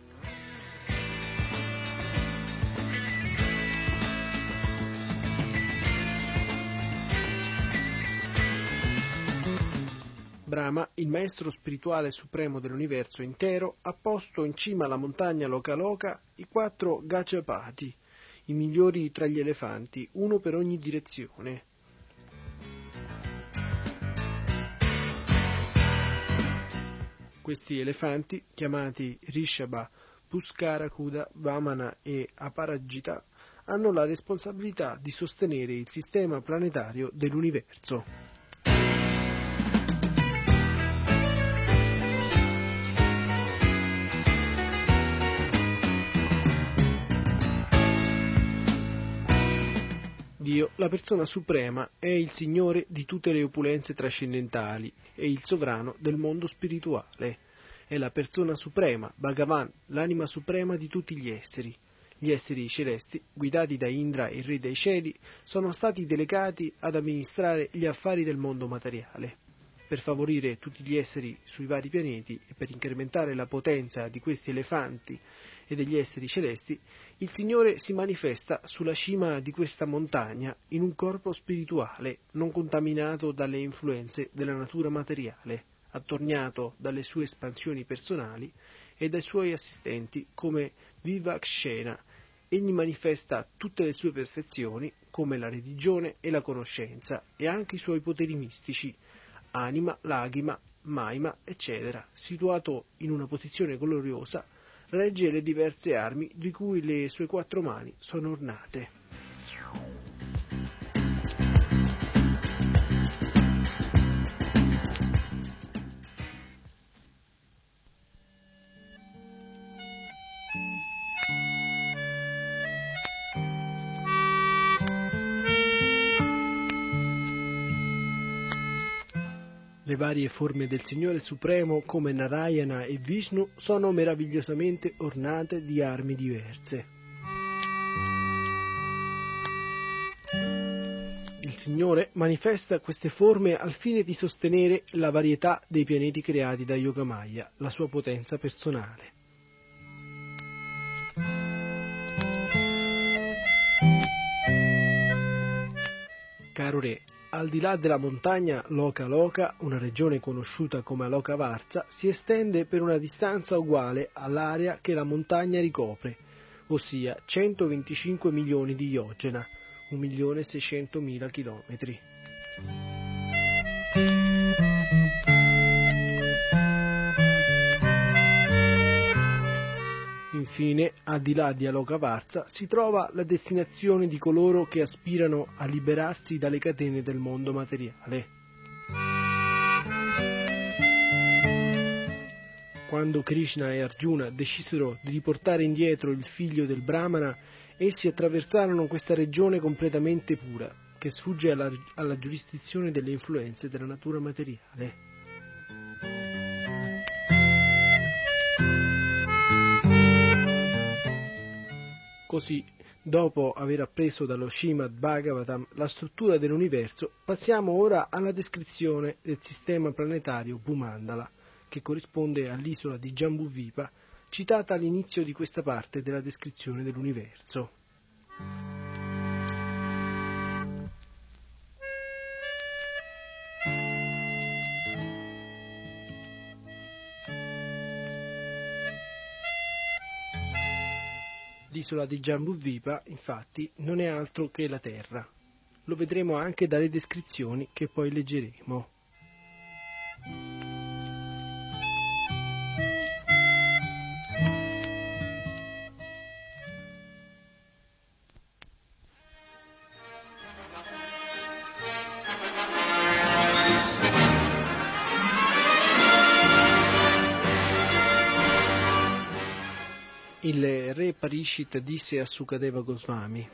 Brahma, il maestro spirituale supremo dell'universo intero, ha posto in cima alla montagna Loka Loka i quattro Gachapati, i migliori tra gli elefanti, uno per ogni direzione. Questi elefanti, chiamati Rishabha, Puskarakuda, Vamana e Aparajita, hanno la responsabilità di sostenere il sistema planetario dell'universo. Dio, la persona suprema, è il Signore di tutte le opulenze trascendentali e il sovrano del mondo spirituale. È la persona suprema, Bhagavan, l'anima suprema di tutti gli esseri. Gli esseri celesti, guidati da Indra, il re dei cieli, sono stati delegati ad amministrare gli affari del mondo materiale. Per favorire tutti gli esseri sui vari pianeti e per incrementare la potenza di questi elefanti e degli esseri celesti, il Signore si manifesta sulla cima di questa montagna in un corpo spirituale non contaminato dalle influenze della natura materiale, attorniato dalle sue espansioni personali e dai suoi assistenti come Vivakshena. Egli manifesta tutte le sue perfezioni come la religione e la conoscenza e anche i suoi poteri mistici, anima, lagrima, maima, eccetera, situato in una posizione gloriosa regge le diverse armi di cui le sue quattro mani sono ornate. Varie forme del Signore Supremo come Narayana e Vishnu sono meravigliosamente ornate di armi diverse. Il Signore manifesta queste forme al fine di sostenere la varietà dei pianeti creati da Yogamaya, la sua potenza personale. Caro Re, al di là della montagna Loka Loka, una regione conosciuta come Loka Varza, si estende per una distanza uguale all'area che la montagna ricopre, ossia 125 milioni di Iogena, 1.600.000 chilometri. Infine, al di là di Aloka Varza, si trova la destinazione di coloro che aspirano a liberarsi dalle catene del mondo materiale. Quando Krishna e Arjuna decisero di riportare indietro il figlio del Brahmana, essi attraversarono questa regione completamente pura, che sfugge alla, alla giurisdizione delle influenze della natura materiale. Così, dopo aver appreso dallo Srimad Bhagavatam la struttura dell'universo, passiamo ora alla descrizione del sistema planetario Bhumandala, che corrisponde all'isola di Jambuvipa, citata all'inizio di questa parte della descrizione dell'universo. L'isola di Jambuvipa, infatti, non è altro che la Terra. Lo vedremo anche dalle descrizioni che poi leggeremo. Il re Parishit disse a Sukadeva Goswami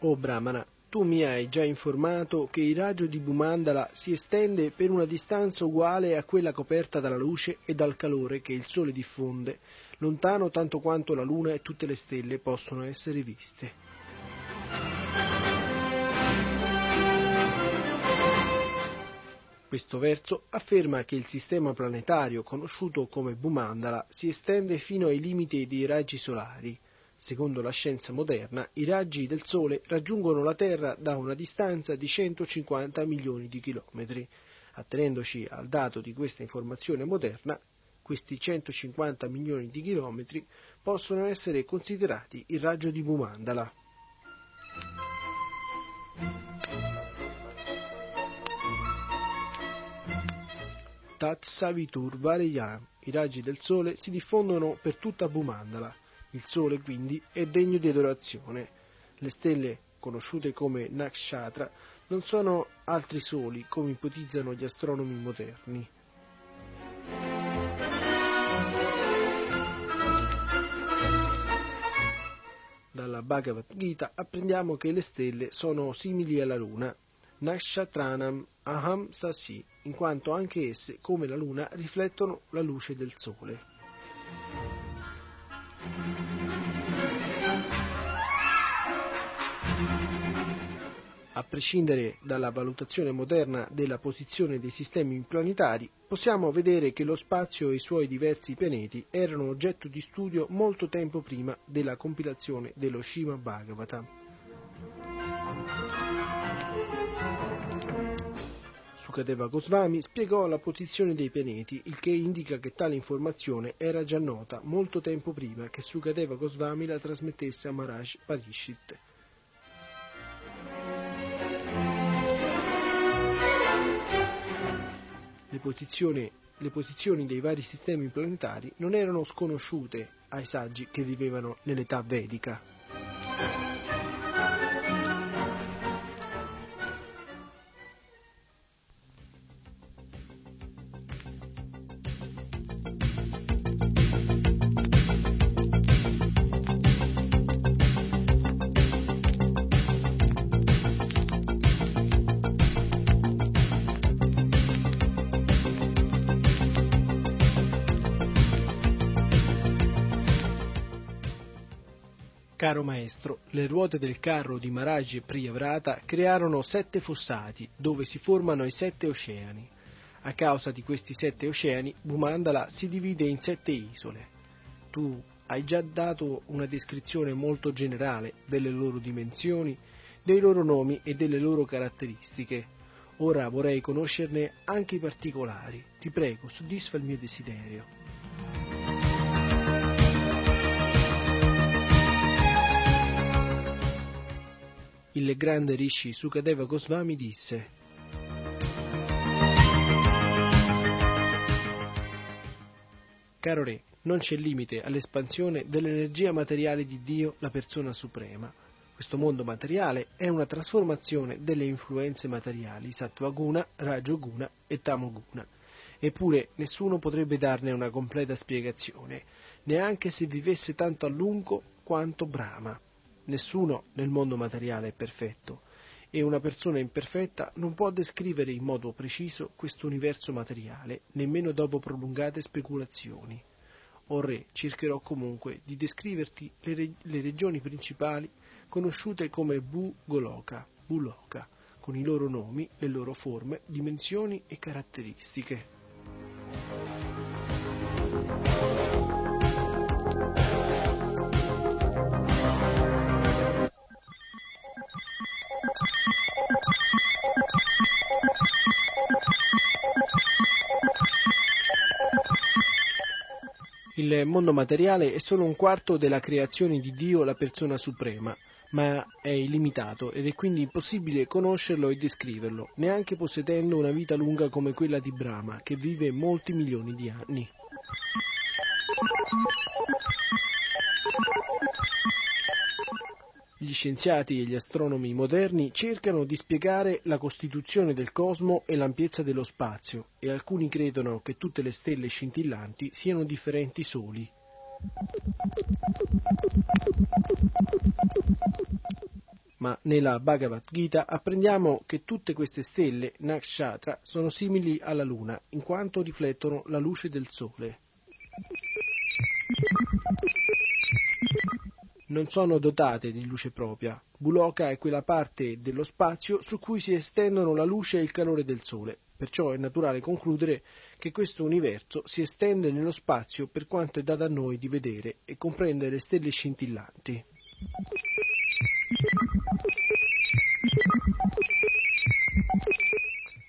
O Brahmana, tu mi hai già informato che il raggio di Bumandala si estende per una distanza uguale a quella coperta dalla luce e dal calore che il Sole diffonde, lontano tanto quanto la Luna e tutte le stelle possono essere viste. Questo verso afferma che il sistema planetario conosciuto come Bumandala si estende fino ai limiti dei raggi solari. Secondo la scienza moderna, i raggi del Sole raggiungono la Terra da una distanza di 150 milioni di chilometri. Attenendoci al dato di questa informazione moderna, questi 150 milioni di chilometri possono essere considerati il raggio di Bumandala. Tat Savitur Vareyam, i raggi del sole si diffondono per tutta Bumandala. Il sole quindi è degno di adorazione. Le stelle, conosciute come Nakshatra, non sono altri soli come ipotizzano gli astronomi moderni. Dalla Bhagavad Gita apprendiamo che le stelle sono simili alla luna, Nakshatranam Aham Sasi, in quanto anche esse, come la luna, riflettono la luce del sole. A prescindere dalla valutazione moderna della posizione dei sistemi planetari, possiamo vedere che lo spazio e i suoi diversi pianeti erano oggetto di studio molto tempo prima della compilazione dello Shima Bhagavatam. Sukadeva Goswami spiegò la posizione dei pianeti, il che indica che tale informazione era già nota molto tempo prima che Sukadeva Goswami la trasmettesse a Maharaj Parishit. Le posizioni, le posizioni dei vari sistemi planetari non erano sconosciute ai saggi che vivevano nell'età vedica. Maestro, le ruote del carro di Maharaj Priyavrata crearono sette fossati dove si formano i sette oceani. A causa di questi sette oceani, Bhumandala si divide in sette isole. Tu hai già dato una descrizione molto generale delle loro dimensioni, dei loro nomi e delle loro caratteristiche. Ora vorrei conoscerne anche i particolari. Ti prego, soddisfa il mio desiderio. Il grande Rishi Sukadeva Goswami disse Caro re, non c'è limite all'espansione dell'energia materiale di Dio, la persona suprema. Questo mondo materiale è una trasformazione delle influenze materiali Sattvaguna, Rajoguna e Tamoguna. Eppure nessuno potrebbe darne una completa spiegazione, neanche se vivesse tanto a lungo quanto Brahma. Nessuno nel mondo materiale è perfetto e una persona imperfetta non può descrivere in modo preciso questo universo materiale, nemmeno dopo prolungate speculazioni. O re, cercherò comunque di descriverti le, re- le regioni principali conosciute come Bu Goloka, Buloka, con i loro nomi, le loro forme, dimensioni e caratteristiche. Il mondo materiale è solo un quarto della creazione di Dio, la persona suprema, ma è illimitato ed è quindi impossibile conoscerlo e descriverlo, neanche possedendo una vita lunga come quella di Brahma, che vive molti milioni di anni. Gli scienziati e gli astronomi moderni cercano di spiegare la costituzione del cosmo e l'ampiezza dello spazio e alcuni credono che tutte le stelle scintillanti siano differenti soli. ma nella Bhagavad Gita apprendiamo che tutte queste stelle, nakshatra, sono simili alla luna, in quanto riflettono la luce del sole. Non sono dotate di luce propria. Buloka è quella parte dello spazio su cui si estendono la luce e il calore del sole. Perciò è naturale concludere che questo universo si estende nello spazio per quanto è dato a noi di vedere e comprendere le stelle scintillanti.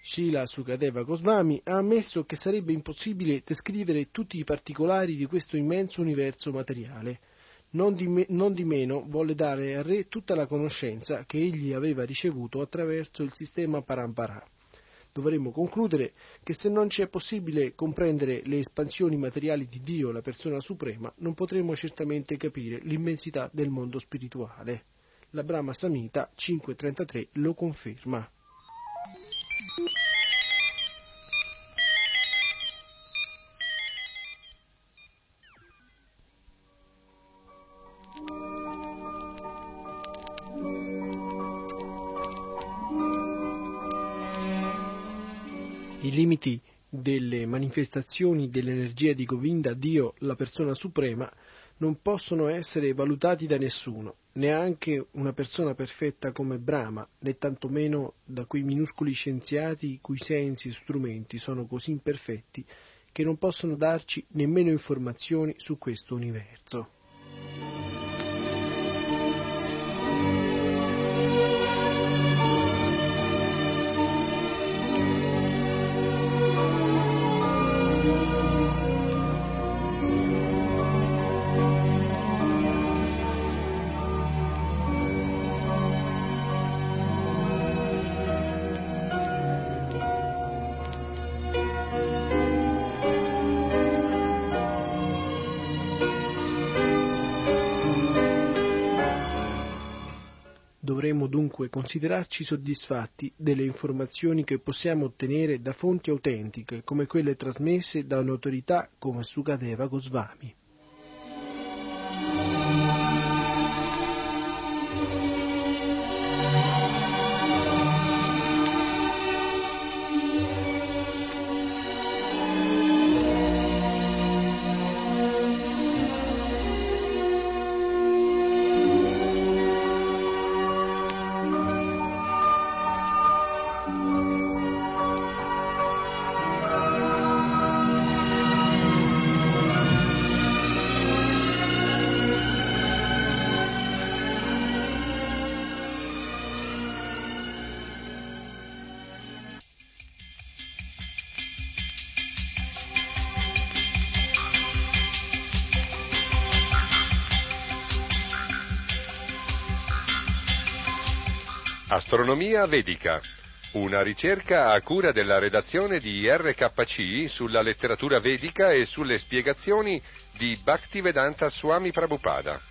Shila Sukadeva Goswami ha ammesso che sarebbe impossibile descrivere tutti i particolari di questo immenso universo materiale. Non di, me, non di, meno volle dare al re tutta la conoscenza che egli aveva ricevuto attraverso il sistema Parampara. Dovremmo concludere che se non ci è possibile comprendere le espansioni materiali di Dio, la persona suprema, non potremo certamente capire l'immensità del mondo spirituale. La Brahma Samhita 5.33 lo conferma. Manifestazioni dell'energia di Govinda, Dio, la persona suprema, non possono essere valutati da nessuno, neanche una persona perfetta come Brahma, né tantomeno da quei minuscoli scienziati i cui sensi e strumenti sono così imperfetti che non possono darci nemmeno informazioni su questo universo. Considerarci soddisfatti delle informazioni che possiamo ottenere da fonti autentiche come quelle trasmesse da un'autorità come Sukadeva Goswami. Astronomia vedica. Una ricerca a cura della redazione di RKC sulla letteratura vedica e sulle spiegazioni di Bhaktivedanta Swami Prabhupada.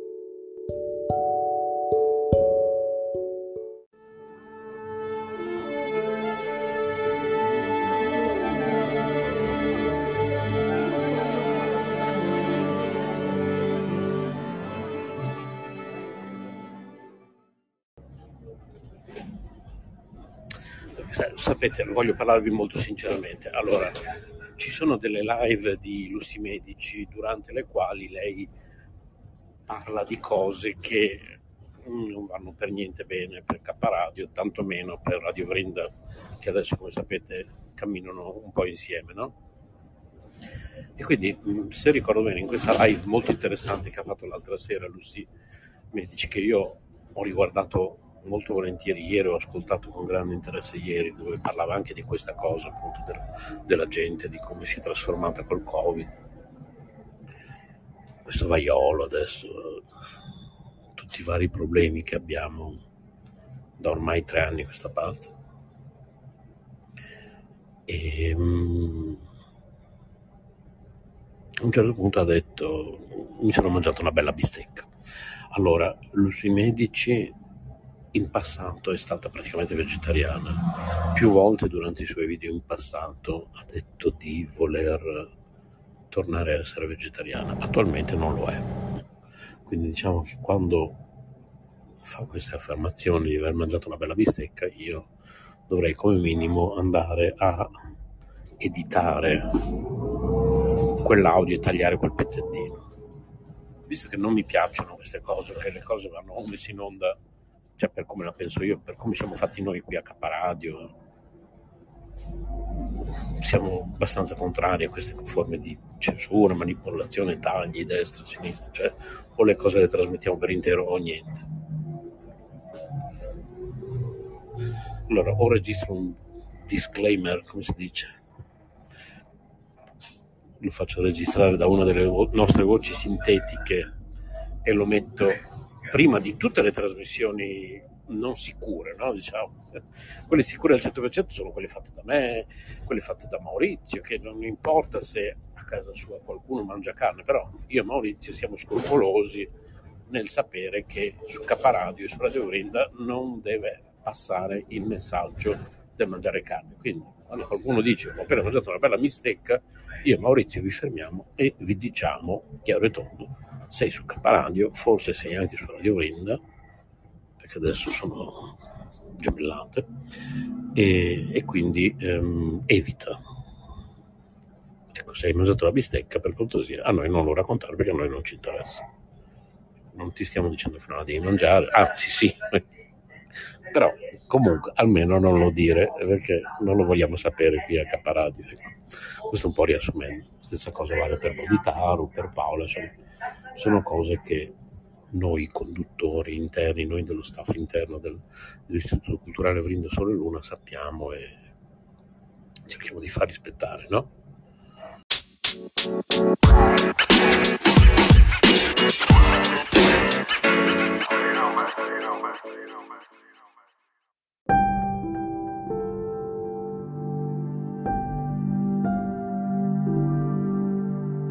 Sapete, voglio parlarvi molto sinceramente. Allora, ci sono delle live di Lusti Medici durante le quali lei parla di cose che mm, non vanno per niente bene per K Radio, tantomeno per Radio Vrinda, che adesso, come sapete, camminano un po' insieme, no? E quindi, mh, se ricordo bene, in questa live molto interessante che ha fatto l'altra sera Lucy Medici, che io ho riguardato molto volentieri ieri, ho ascoltato con grande interesse ieri, dove parlava anche di questa cosa, appunto, del- della gente, di come si è trasformata col Covid. Questo vaiolo adesso, tutti i vari problemi che abbiamo da ormai tre anni a questa parte. E, mm, a un certo punto ha detto mi sono mangiato una bella bistecca allora Lucy Medici in passato è stata praticamente vegetariana. Più volte durante i suoi video in passato ha detto di voler tornare a essere vegetariana. Attualmente non lo è. Quindi diciamo che quando fa queste affermazioni di aver mangiato una bella bistecca io dovrei come minimo andare a editare quell'audio e tagliare quel pezzettino. Visto che non mi piacciono queste cose, che le cose vanno messe in onda, cioè per come la penso io, per come siamo fatti noi qui a Caparadio, siamo abbastanza contrari a queste forme di censura, manipolazione, tagli, destra, sinistra, cioè o le cose le trasmettiamo per intero o niente. Allora, o registro un disclaimer, come si dice, lo faccio registrare da una delle nostre voci sintetiche e lo metto prima di tutte le trasmissioni non sicure, no? diciamo. Quelle sicure al 100% sono quelle fatte da me, quelle fatte da Maurizio, che non importa se a casa sua qualcuno mangia carne, però io e Maurizio siamo scrupolosi nel sapere che su Caparadio e su Radio Grinda non deve passare il messaggio del mangiare carne. Quindi quando qualcuno dice ho appena mangiato una bella bistecca, io e Maurizio vi fermiamo e vi diciamo chiaro e tondo, sei su Caparadio, forse sei anche su Radio Grinda, perché adesso sono gemellate, e, e quindi ehm, evita. Ecco, se hai mangiato la bistecca, per cortesia, a noi non lo raccontare perché a noi non ci interessa. Non ti stiamo dicendo che non la devi mangiare, anzi sì, però comunque almeno non lo dire perché non lo vogliamo sapere qui a Caparadio. Ecco. Questo un po' riassumendo. Stessa cosa vale per Boditaru, per Paola, insomma, sono cose che noi conduttori interni, noi dello staff interno del- dell'Istituto Culturale Vrinda Sole Luna sappiamo e cerchiamo di far rispettare, no?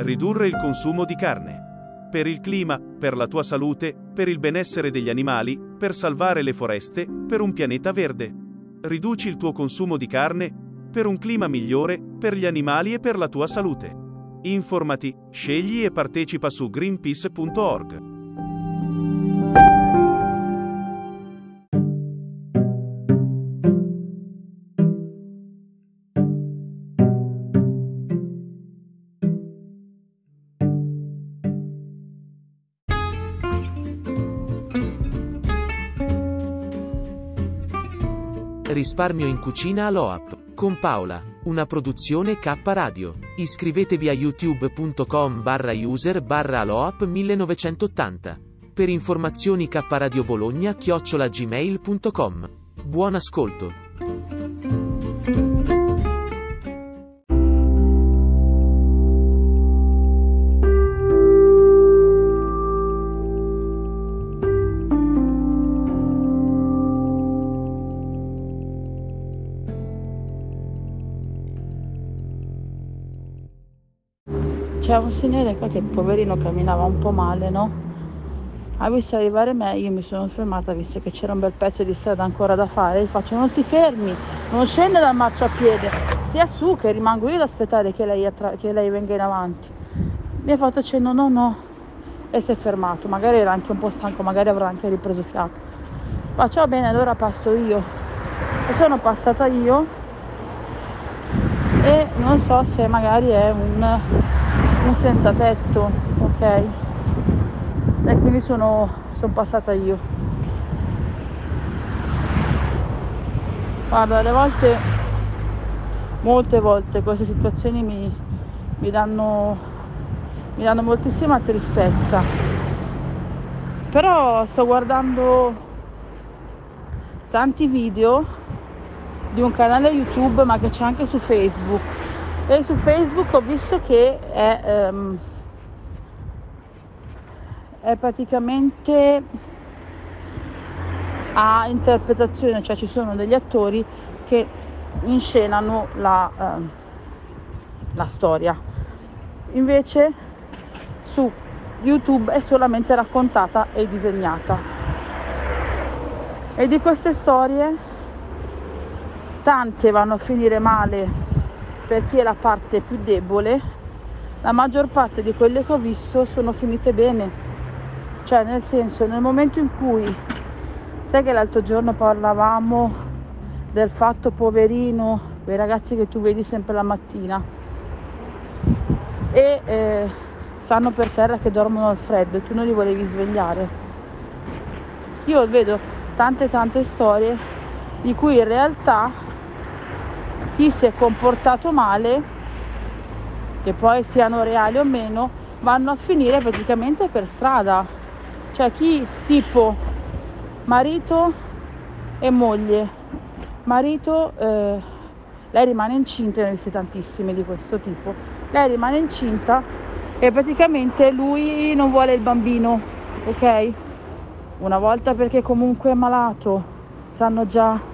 Ridurre il consumo di carne. Per il clima, per la tua salute, per il benessere degli animali, per salvare le foreste, per un pianeta verde. Riduci il tuo consumo di carne, per un clima migliore, per gli animali e per la tua salute. Informati, scegli e partecipa su greenpeace.org. Risparmio in cucina all'OAP. Con Paola. Una produzione K Radio. Iscrivetevi a youtube.com barra user barra aloap 1980. Per informazioni K Radio Bologna chiocciola gmail.com. Buon ascolto. C'è un signore qua che poverino camminava un po' male, no? Ha visto arrivare me, io mi sono fermata visto che c'era un bel pezzo di strada ancora da fare. Gli faccio non si fermi, non scende dal marciapiede, stia su che rimango io ad aspettare che lei, attra- che lei venga in avanti. Mi ha fatto cenno no no e si è fermato, magari era anche un po' stanco, magari avrà anche ripreso fiato. Faccio bene, allora passo io. e sono passata io e non so se magari è un, un senza tetto, ok? E quindi sono, sono passata io. Guarda, alle volte, molte volte queste situazioni mi, mi danno, mi danno moltissima tristezza. Però sto guardando tanti video di un canale YouTube ma che c'è anche su Facebook e su Facebook ho visto che è, ehm, è praticamente a interpretazione, cioè ci sono degli attori che inscenano la, ehm, la storia. Invece su YouTube è solamente raccontata e disegnata. E di queste storie tante vanno a finire male per chi è la parte più debole, la maggior parte di quelle che ho visto sono finite bene. Cioè, nel senso, nel momento in cui, sai che l'altro giorno parlavamo del fatto poverino, quei ragazzi che tu vedi sempre la mattina, e eh, stanno per terra che dormono al freddo e tu non li volevi svegliare. Io vedo tante tante storie di cui in realtà chi si è comportato male, che poi siano reali o meno, vanno a finire praticamente per strada. Cioè chi tipo marito e moglie, marito, eh, lei rimane incinta, ne ho viste tantissime di questo tipo, lei rimane incinta e praticamente lui non vuole il bambino, ok? Una volta perché comunque è malato, sanno già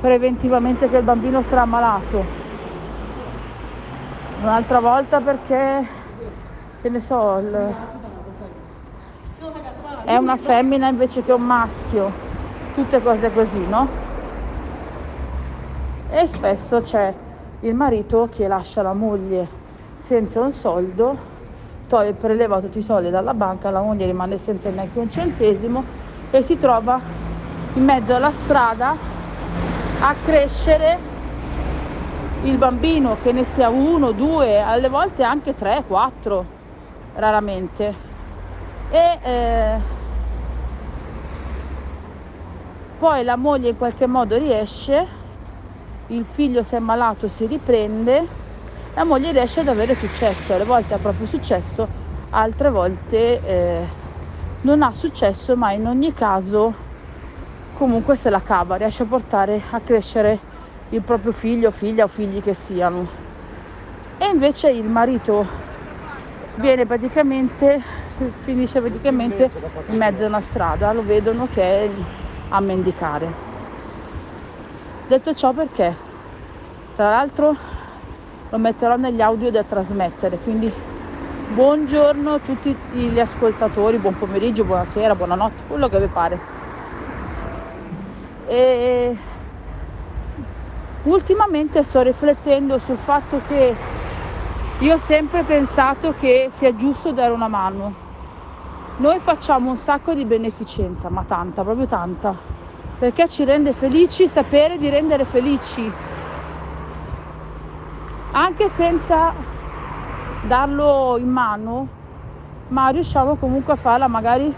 preventivamente che il bambino sarà malato. Un'altra volta perché, che ne so, il... è una femmina invece che un maschio, tutte cose così, no? E spesso c'è il marito che lascia la moglie senza un soldo toglie, preleva tutti i soldi dalla banca, la moglie rimane senza neanche un centesimo e si trova in mezzo alla strada a crescere il bambino, che ne sia uno, due, alle volte anche tre, quattro, raramente. E eh, poi la moglie in qualche modo riesce, il figlio se è malato si riprende la moglie riesce ad avere successo, alle volte ha proprio successo, altre volte eh, non ha successo, ma in ogni caso comunque se la cava, riesce a portare a crescere il proprio figlio, figlia o figli che siano. E invece il marito viene praticamente, finisce praticamente in mezzo a una strada, lo vedono che è a mendicare. Detto ciò perché, tra l'altro lo metterò negli audio da trasmettere. Quindi buongiorno a tutti gli ascoltatori, buon pomeriggio, buonasera, buonanotte, quello che vi pare. E ultimamente sto riflettendo sul fatto che io ho sempre pensato che sia giusto dare una mano. Noi facciamo un sacco di beneficenza, ma tanta, proprio tanta, perché ci rende felici sapere di rendere felici anche senza darlo in mano, ma riusciamo comunque a farla magari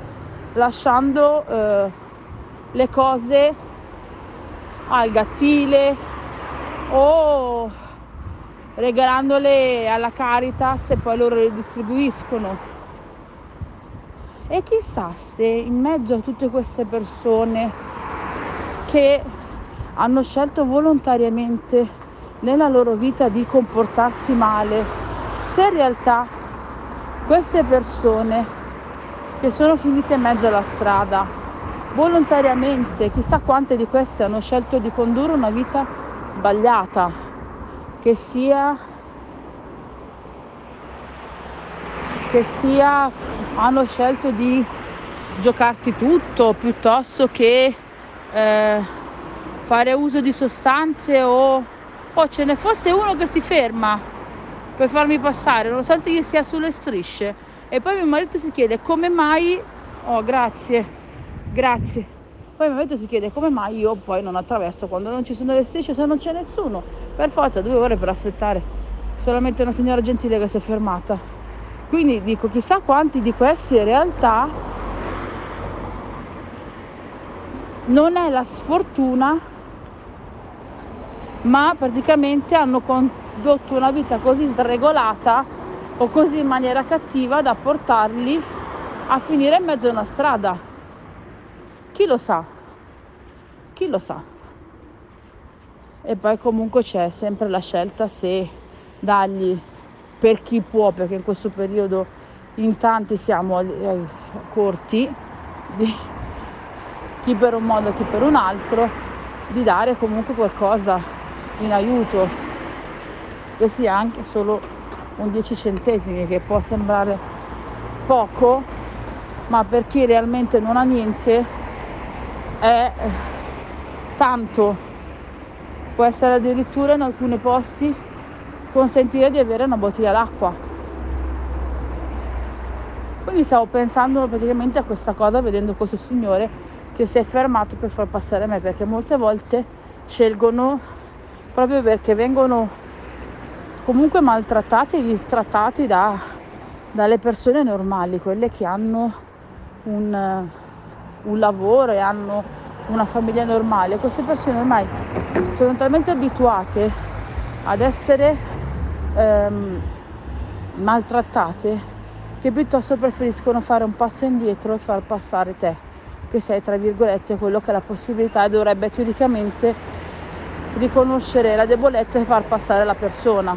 lasciando eh, le cose al gattile o regalandole alla Caritas e poi loro le distribuiscono. E chissà se in mezzo a tutte queste persone che hanno scelto volontariamente nella loro vita di comportarsi male, se in realtà queste persone che sono finite in mezzo alla strada, volontariamente, chissà quante di queste hanno scelto di condurre una vita sbagliata, che sia, che sia hanno scelto di giocarsi tutto piuttosto che eh, fare uso di sostanze o o ce ne fosse uno che si ferma per farmi passare, nonostante io sia sulle strisce. E poi mio marito si chiede come mai, oh grazie, grazie, Poi marito si chiede come mai io poi non attraverso quando non ci sono le strisce, se non c'è nessuno. Per forza due ore per aspettare solamente una signora gentile che si è fermata. Quindi dico, chissà quanti di questi in realtà non è la sfortuna, ma praticamente hanno condotto una vita così sregolata o così in maniera cattiva da portarli a finire in mezzo a una strada. Chi lo sa? Chi lo sa? E poi comunque c'è sempre la scelta se dargli per chi può, perché in questo periodo in tanti siamo eh, corti, di chi per un modo, chi per un altro, di dare comunque qualcosa in aiuto, che sia anche solo un 10 centesimi, che può sembrare poco, ma per chi realmente non ha niente è tanto. Può essere addirittura in alcuni posti consentire di avere una bottiglia d'acqua. Quindi stavo pensando praticamente a questa cosa vedendo questo signore che si è fermato per far passare me perché molte volte scelgono proprio perché vengono comunque maltrattati e distrattati da, dalle persone normali, quelle che hanno un, un lavoro e hanno una famiglia normale. Queste persone ormai sono talmente abituate ad essere ehm, maltrattate che piuttosto preferiscono fare un passo indietro e far passare te che sei tra virgolette quello che ha la possibilità e dovrebbe teoricamente riconoscere la debolezza e far passare la persona.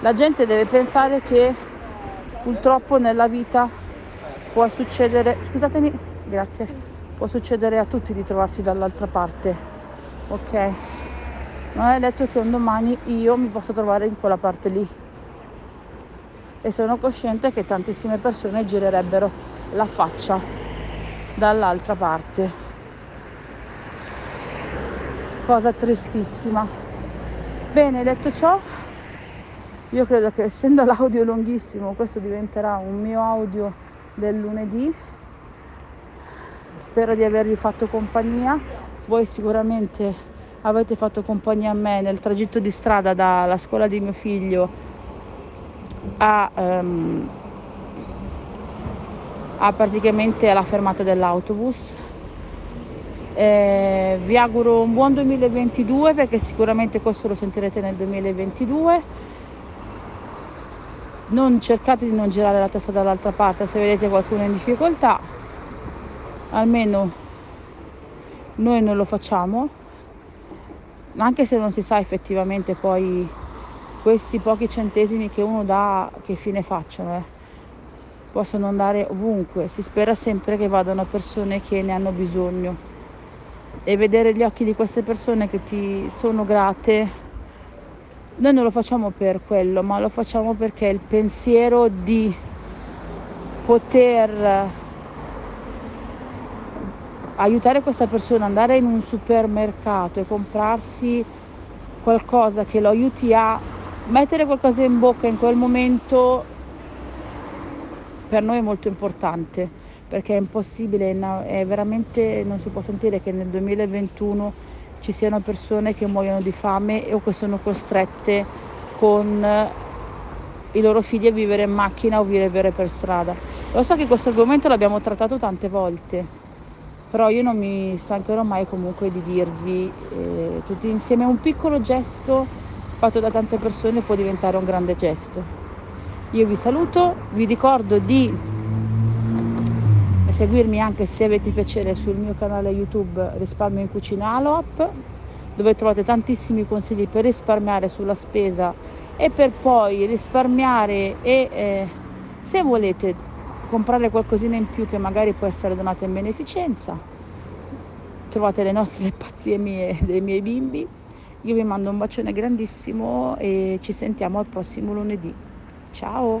La gente deve pensare che purtroppo nella vita può succedere, scusatemi, grazie, può succedere a tutti di trovarsi dall'altra parte, ok? Non è detto che un domani io mi possa trovare in quella parte lì e sono cosciente che tantissime persone girerebbero la faccia dall'altra parte. Cosa tristissima. Bene, detto ciò, io credo che essendo l'audio lunghissimo, questo diventerà un mio audio del lunedì. Spero di avervi fatto compagnia. Voi sicuramente avete fatto compagnia a me nel tragitto di strada dalla scuola di mio figlio a, um, a praticamente alla fermata dell'autobus. Eh, vi auguro un buon 2022 perché sicuramente questo lo sentirete nel 2022. Non cercate di non girare la testa dall'altra parte se vedete qualcuno in difficoltà, almeno noi non lo facciamo, anche se non si sa effettivamente poi questi pochi centesimi che uno dà che fine facciano eh? possono andare ovunque. Si spera sempre che vadano a persone che ne hanno bisogno. E vedere gli occhi di queste persone che ti sono grate noi non lo facciamo per quello ma lo facciamo perché il pensiero di poter aiutare questa persona ad andare in un supermercato e comprarsi qualcosa che lo aiuti a mettere qualcosa in bocca in quel momento per noi è molto importante perché è impossibile, è veramente non si può sentire che nel 2021 ci siano persone che muoiono di fame o che sono costrette con i loro figli a vivere in macchina o vivere per strada. Lo so che questo argomento l'abbiamo trattato tante volte, però io non mi stancherò mai comunque di dirvi eh, tutti insieme un piccolo gesto fatto da tante persone può diventare un grande gesto. Io vi saluto, vi ricordo di seguirmi anche se avete piacere sul mio canale YouTube Risparmio in Cucina Aloap, dove trovate tantissimi consigli per risparmiare sulla spesa e per poi risparmiare e eh, se volete comprare qualcosina in più che magari può essere donata in beneficenza. Trovate le nostre pazzie mie dei miei bimbi io vi mando un bacione grandissimo e ci sentiamo al prossimo lunedì. Ciao!